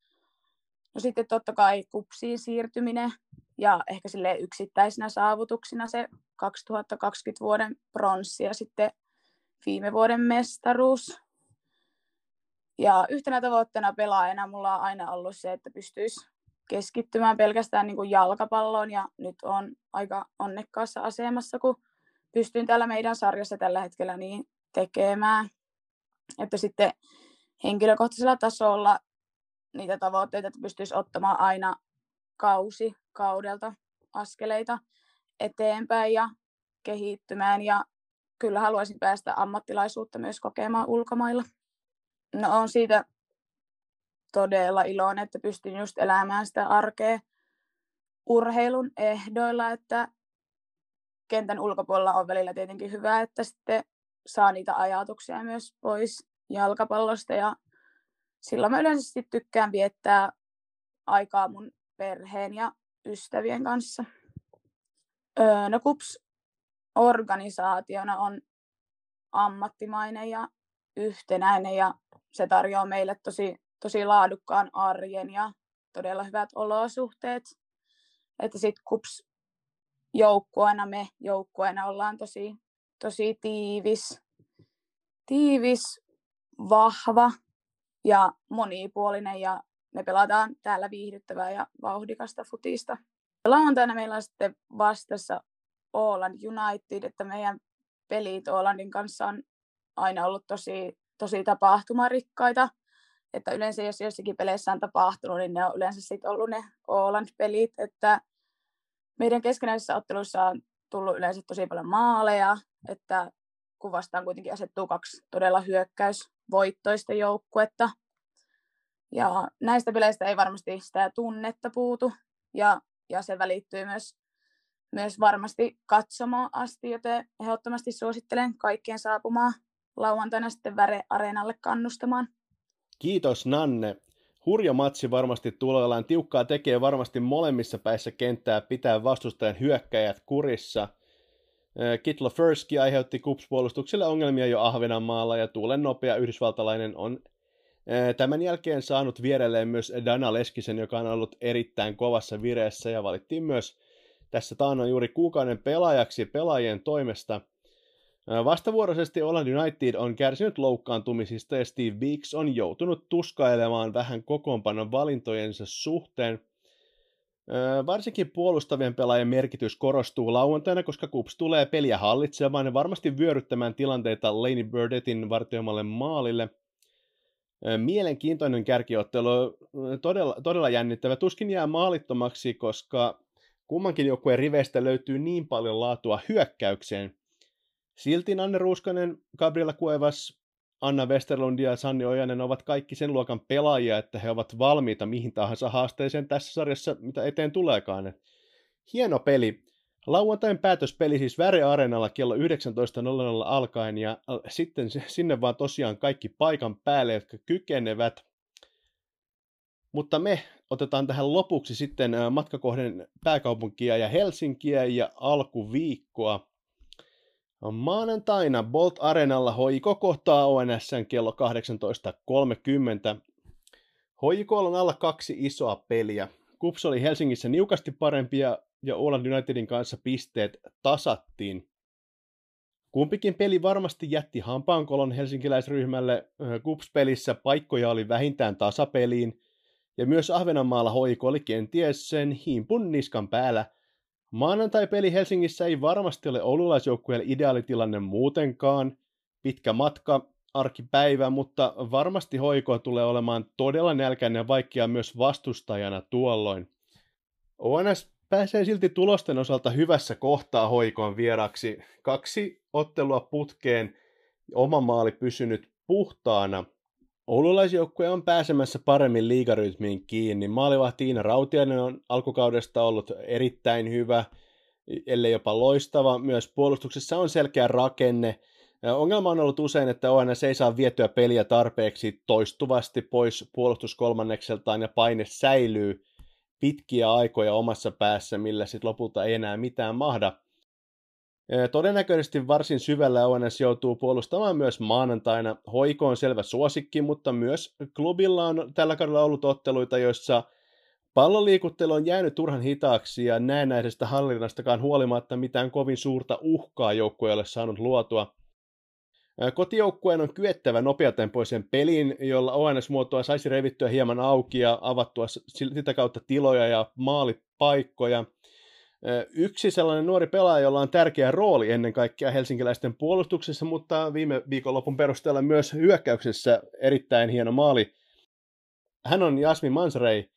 S7: no sitten totta kai kupsiin siirtyminen ja ehkä sille yksittäisinä saavutuksina se 2020 vuoden pronssi ja sitten viime vuoden mestaruus. Ja yhtenä tavoitteena pelaajana mulla on aina ollut se, että pystyisi keskittymään pelkästään niin kuin jalkapalloon ja nyt on aika onnekkaassa asemassa, kun pystyn täällä meidän sarjassa tällä hetkellä niin tekemään. Että sitten henkilökohtaisella tasolla niitä tavoitteita, että pystyisi ottamaan aina kausi kaudelta askeleita eteenpäin ja kehittymään ja kyllä haluaisin päästä ammattilaisuutta myös kokemaan ulkomailla. No on siitä todella iloinen, että pystyn just elämään sitä arkea urheilun ehdoilla, että kentän ulkopuolella on välillä tietenkin hyvä, että sitten saa niitä ajatuksia myös pois jalkapallosta ja silloin mä yleensä tykkään viettää aikaa mun perheen ja ystävien kanssa. Öö, no KUPS organisaationa on ammattimainen ja yhtenäinen ja se tarjoaa meille tosi tosi laadukkaan arjen ja todella hyvät olosuhteet. Että sitten KUPS joukkueena, me joukkueena ollaan tosi, tosi tiivis, tiivis, vahva ja monipuolinen ja me pelataan täällä viihdyttävää ja vauhdikasta futista. Lauantaina meillä on sitten vastassa Åland United, että meidän pelit Ålandin kanssa on aina ollut tosi, tosi tapahtumarikkaita että yleensä jos jossakin peleissä on tapahtunut, niin ne on yleensä sitten ollut ne Åland-pelit, että meidän keskenäisissä otteluissa on tullut yleensä tosi paljon maaleja, että kun vastaan kuitenkin asettuu kaksi todella hyökkäysvoittoista joukkuetta. Ja näistä peleistä ei varmasti sitä tunnetta puutu, ja, ja se välittyy myös, myös varmasti katsomaan asti, joten ehdottomasti suosittelen kaikkien saapumaan lauantaina sitten Väre-areenalle kannustamaan.
S1: Kiitos Nanne. Hurja matsi varmasti tuloillaan. Tiukkaa tekee varmasti molemmissa päissä kenttää pitää vastustajan hyökkäjät kurissa. Kitlo Firski aiheutti kupspuolustukselle ongelmia jo Ahvenanmaalla ja tuulen nopea yhdysvaltalainen on tämän jälkeen saanut vierelleen myös Dana Leskisen, joka on ollut erittäin kovassa vireessä ja valittiin myös tässä taannoin juuri kuukauden pelaajaksi pelaajien toimesta – Vastavuoroisesti Holland United on kärsinyt loukkaantumisista ja Steve Weeks on joutunut tuskailemaan vähän kokoonpanon valintojensa suhteen. Varsinkin puolustavien pelaajien merkitys korostuu lauantaina, koska Kups tulee peliä hallitsemaan ja varmasti vyöryttämään tilanteita Laney Burdettin vartioimalle maalille. Mielenkiintoinen kärkiottelu, todella, todella jännittävä. Tuskin jää maalittomaksi, koska kummankin joukkueen riveistä löytyy niin paljon laatua hyökkäykseen – Silti Anne Ruuskanen, Gabriela Cuevas, Anna Westerlund ja Sanni Ojanen ovat kaikki sen luokan pelaajia, että he ovat valmiita mihin tahansa haasteeseen tässä sarjassa, mitä eteen tuleekaan. Hieno peli. Lauantain päätöspeli siis Väre Areenalla kello 19.00 alkaen ja äh, sitten sinne vaan tosiaan kaikki paikan päälle, jotka kykenevät. Mutta me otetaan tähän lopuksi sitten äh, matkakohden pääkaupunkia ja Helsinkiä ja alkuviikkoa. Maanantaina Bolt Arenalla hoiko kohtaa ONSn kello 18.30. Hoikolla on alla kaksi isoa peliä. Kups oli Helsingissä niukasti parempia Åland Unitedin kanssa pisteet tasattiin. Kumpikin peli varmasti jätti hampaankolon helsinkiläisryhmälle. Kups-pelissä paikkoja oli vähintään tasapeliin ja myös Ahvenanmaalla hoiko oli kenties sen himpun niskan päällä. Maanantai-peli Helsingissä ei varmasti ole oululaisjoukkueelle ideaalitilanne muutenkaan. Pitkä matka, arkipäivä, mutta varmasti hoikoa tulee olemaan todella nälkäinen ja vaikea myös vastustajana tuolloin. ONS pääsee silti tulosten osalta hyvässä kohtaa hoikoon vieraksi. Kaksi ottelua putkeen, oma maali pysynyt puhtaana. Oululaisjoukkue on pääsemässä paremmin liigarytmiin kiinni. Maalivahti Tiina Rautiainen on alkukaudesta ollut erittäin hyvä, ellei jopa loistava. Myös puolustuksessa on selkeä rakenne. Ongelma on ollut usein, että ONS ei saa vietyä peliä tarpeeksi toistuvasti pois puolustuskolmannekseltaan ja paine säilyy pitkiä aikoja omassa päässä, millä sitten lopulta ei enää mitään mahda. Todennäköisesti varsin syvällä ONS joutuu puolustamaan myös maanantaina. Hoiko on selvä suosikki, mutta myös klubilla on tällä kaudella ollut otteluita, joissa palloliikuttelu on jäänyt turhan hitaaksi ja näennäisestä hallinnastakaan huolimatta mitään kovin suurta uhkaa joukkue ei ole saanut luotua. Kotijoukkueen on kyettävä nopeatempoisen pelin, jolla ONS-muotoa saisi revittyä hieman auki ja avattua sitä kautta tiloja ja maalipaikkoja. Yksi sellainen nuori pelaaja, jolla on tärkeä rooli ennen kaikkea helsinkiläisten puolustuksessa, mutta viime viikonlopun perusteella myös hyökkäyksessä erittäin hieno maali. Hän on Jasmin Mansrei.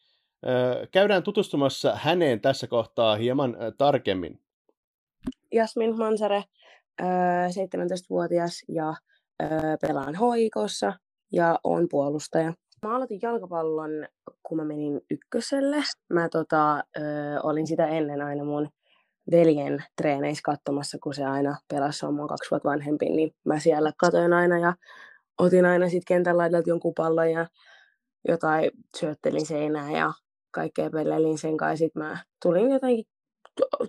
S1: Käydään tutustumassa häneen tässä kohtaa hieman tarkemmin.
S8: Jasmin Mansare 17-vuotias ja pelaan hoikossa ja on puolustaja. Mä aloitin jalkapallon, kun mä menin ykköselle. Mä tota, ö, olin sitä ennen aina mun veljen treeneissä katsomassa, kun se aina pelasi, on mun kaksi vuotta vanhempi, niin mä siellä katoin aina ja otin aina sit kentän laidalta jonkun pallon ja jotain syöttelin seinään ja kaikkea pelelin sen kanssa. Sitten mä tulin jotenkin,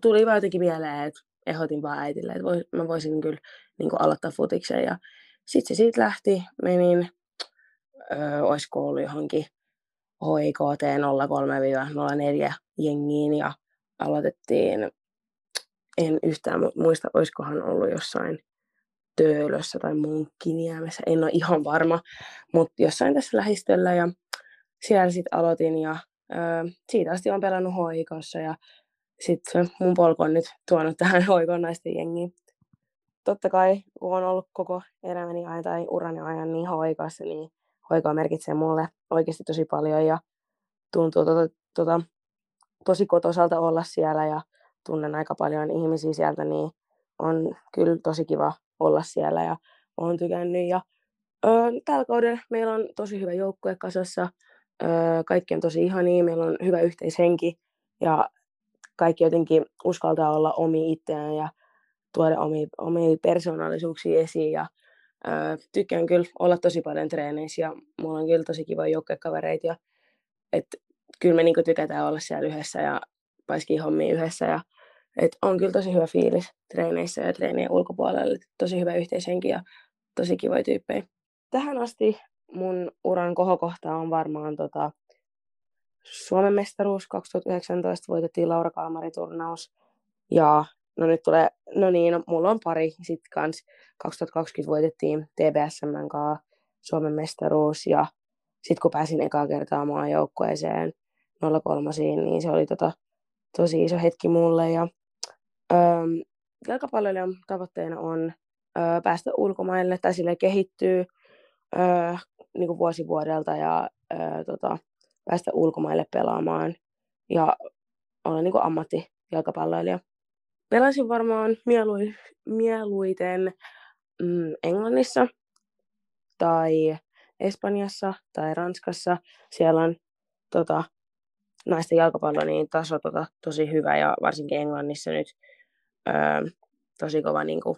S8: tuli vaan jotenkin mieleen, että ehdotin vaan äitille, että vois, mä voisin kyllä niin kuin aloittaa futiksen. Ja sitten se siitä lähti, menin, öö, olisiko ollut johonkin HIKT 03-04 jengiin ja aloitettiin, en yhtään muista, olisikohan ollut jossain Töölössä tai Munkkiniemessä, en ole ihan varma, mutta jossain tässä lähistöllä ja siellä sitten aloitin ja öö, siitä asti olen pelannut hoikossa ja sitten mun polku on nyt tuonut tähän *laughs* hoikon naisten jengiin. Totta kai, kun on ollut koko elämäni ajan tai urani ajan niin hoikassa, niin hoikoa merkitsee mulle oikeasti tosi paljon ja tuntuu tota, tota, tosi kotosalta olla siellä ja tunnen aika paljon ihmisiä sieltä, niin on kyllä tosi kiva olla siellä ja olen tykännyt. Ja, öö, tällä kaudella meillä on tosi hyvä joukkue kasassa, öö, kaikki on tosi ihania, meillä on hyvä yhteishenki ja kaikki jotenkin uskaltaa olla omi itseään ja tuoda omia, omia persoonallisuuksia esiin. Ja, ää, tykkään kyllä olla tosi paljon treeneissä ja mulla on kyllä tosi kiva joukkuekavereita. Ja, et, kyllä me niinku tykätään olla siellä yhdessä ja paiskii hommia yhdessä. Ja, et on kyllä tosi hyvä fiilis treeneissä ja treenien ulkopuolella. Et tosi hyvä yhteishenki ja tosi kivoja tyyppejä. Tähän asti mun uran kohokohta on varmaan tota, Suomen mestaruus 2019 voitettiin Laura Kalmari-turnaus. Ja no nyt tulee, no niin, mulla on pari sitten kans. 2020 voitettiin TBSM kanssa Suomen mestaruus ja sitten kun pääsin ekaa kertaa maajoukkueeseen 03, niin se oli tota, tosi iso hetki mulle. Ja, öö, tavoitteena on öö, päästä ulkomaille tai sille kehittyy öö, niin kuin vuosi vuodelta ja öö, tota, päästä ulkomaille pelaamaan ja olla niin ammattijalkapalloilija. Pelasin varmaan mielu, mieluiten mm, Englannissa tai Espanjassa tai Ranskassa. Siellä on tota, naisten jalkapallo niin taso tota, tosi hyvä ja varsinkin Englannissa nyt öö, tosi kova, niin kuin,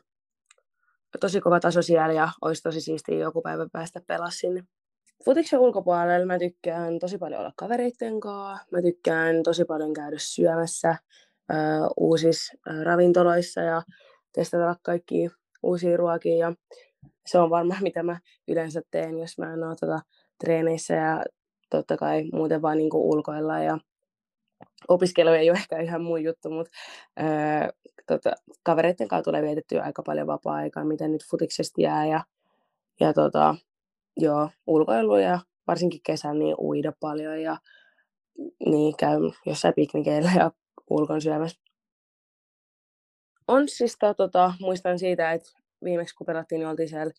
S8: tosi kova taso siellä ja olisi tosi siistiä joku päivä päästä pelaa sinne futiksen ulkopuolella mä tykkään tosi paljon olla kavereitten kanssa. Mä tykkään tosi paljon käydä syömässä äh, uusissa äh, ravintoloissa ja testata kaikki uusia ruokia. Ja se on varmaan *laughs* mitä mä yleensä teen, jos mä en ole tota, treeneissä ja totta kai muuten vaan niin ulkoilla. Ja opiskelu ei ole ehkä ihan mun juttu, mutta ää, tota, kavereiden kanssa tulee vietettyä aika paljon vapaa-aikaa, mitä nyt futiksesta jää. Ja, ja tota, joo, ulkoilu ja varsinkin kesällä niin uida paljon ja niin käy jossain piknikeillä ja ulkon syömässä. On siis tota, muistan siitä, että viimeksi kun pelattiin, niin oltiin siellä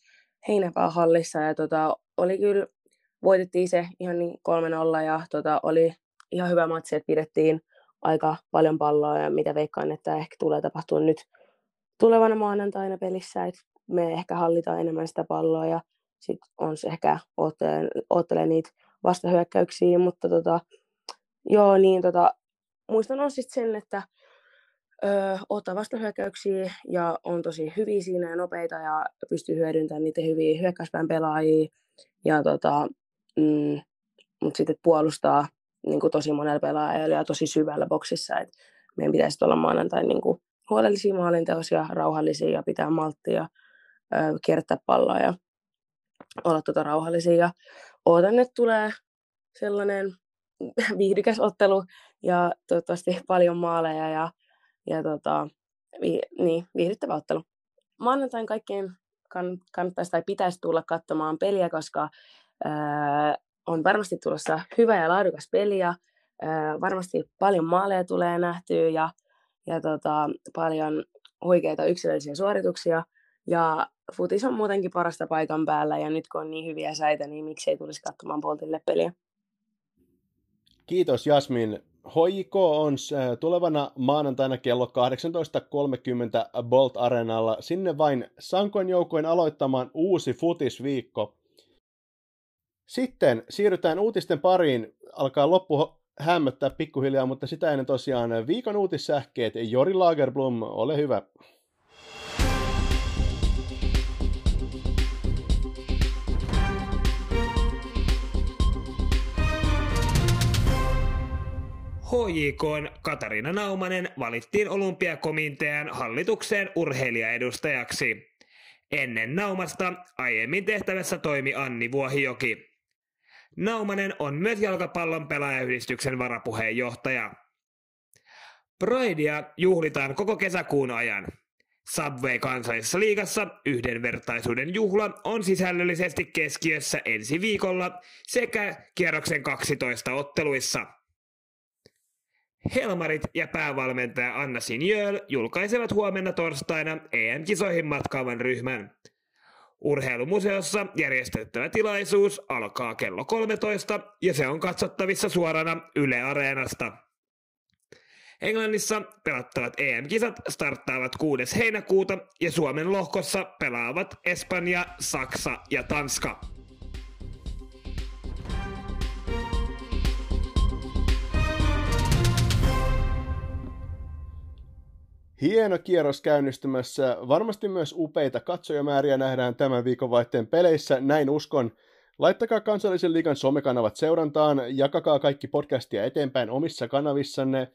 S8: heinäpää hallissa ja tota, oli kyllä, voitettiin se ihan niin 3-0 ja tota, oli ihan hyvä matsi, että pidettiin aika paljon palloa ja mitä veikkaan, että ehkä tulee tapahtua nyt tulevana maanantaina pelissä, että me ehkä hallitaan enemmän sitä palloa ja sitten on se ehkä oottelee, niitä vastahyökkäyksiä, mutta tota, joo, niin tota, muistan on sitten sen, että ottaa vastahyökkäyksiä ja on tosi hyviä siinä ja nopeita ja pystyy hyödyntämään niitä hyviä hyökkäyspään pelaajia. Ja tota, mm, mutta sitten puolustaa niin kuin tosi monella pelaajalla ja tosi syvällä boksissa. Et meidän pitäisi olla maanantain niin kuin huolellisia maalinteosia, rauhallisia ja pitää malttia, ö, kiertää palloa ja olla tota rauhallisia. Ja ootan, että tulee sellainen *laughs* viihdykäs ottelu ja toivottavasti paljon maaleja ja ja tota, vi, niin, viihdyttävä ottelu. Maanantain kaikkien kann, kannattaisi tai pitäisi tulla katsomaan peliä, koska ää, on varmasti tulossa hyvä ja laadukas peli ja ää, varmasti paljon maaleja tulee nähtyä ja, ja tota, paljon oikeita yksilöllisiä suorituksia. Ja futis on muutenkin parasta paikan päällä ja nyt kun on niin hyviä säitä, niin miksei tulisi katsomaan Poltille peliä.
S1: Kiitos Jasmin HJK on äh, tulevana maanantaina kello 18.30 Bolt Arenalla. Sinne vain sankoin joukoin aloittamaan uusi futisviikko. Sitten siirrytään uutisten pariin. Alkaa loppu hämmöttää pikkuhiljaa, mutta sitä ennen tosiaan viikon uutissähkeet. Jori Lagerblom, ole hyvä.
S9: HJK Katariina Naumanen valittiin olympiakomitean hallitukseen urheilijaedustajaksi. Ennen Naumasta aiemmin tehtävässä toimi Anni Vuohijoki. Naumanen on myös jalkapallon pelaajayhdistyksen varapuheenjohtaja. Pridea juhlitaan koko kesäkuun ajan. Subway kansallisessa liigassa yhdenvertaisuuden juhla on sisällöllisesti keskiössä ensi viikolla sekä kierroksen 12 otteluissa. Helmarit ja päävalmentaja Anna Sinjöl julkaisevat huomenna torstaina EM-kisoihin matkaavan ryhmän. Urheilumuseossa järjestettävä tilaisuus alkaa kello 13 ja se on katsottavissa suorana Yle Areenasta. Englannissa pelattavat EM-kisat starttaavat 6. heinäkuuta ja Suomen lohkossa pelaavat Espanja, Saksa ja Tanska.
S1: Hieno kierros käynnistymässä. Varmasti myös upeita katsojamääriä nähdään tämän viikonvaihteen peleissä, näin uskon. Laittakaa kansallisen liigan somekanavat seurantaan, jakakaa kaikki podcastia eteenpäin omissa kanavissanne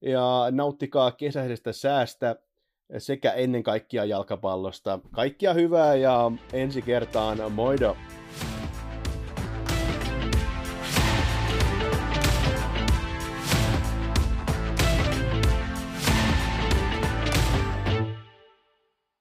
S1: ja nauttikaa kesäisestä säästä sekä ennen kaikkea jalkapallosta. Kaikkia hyvää ja ensi kertaan, moido!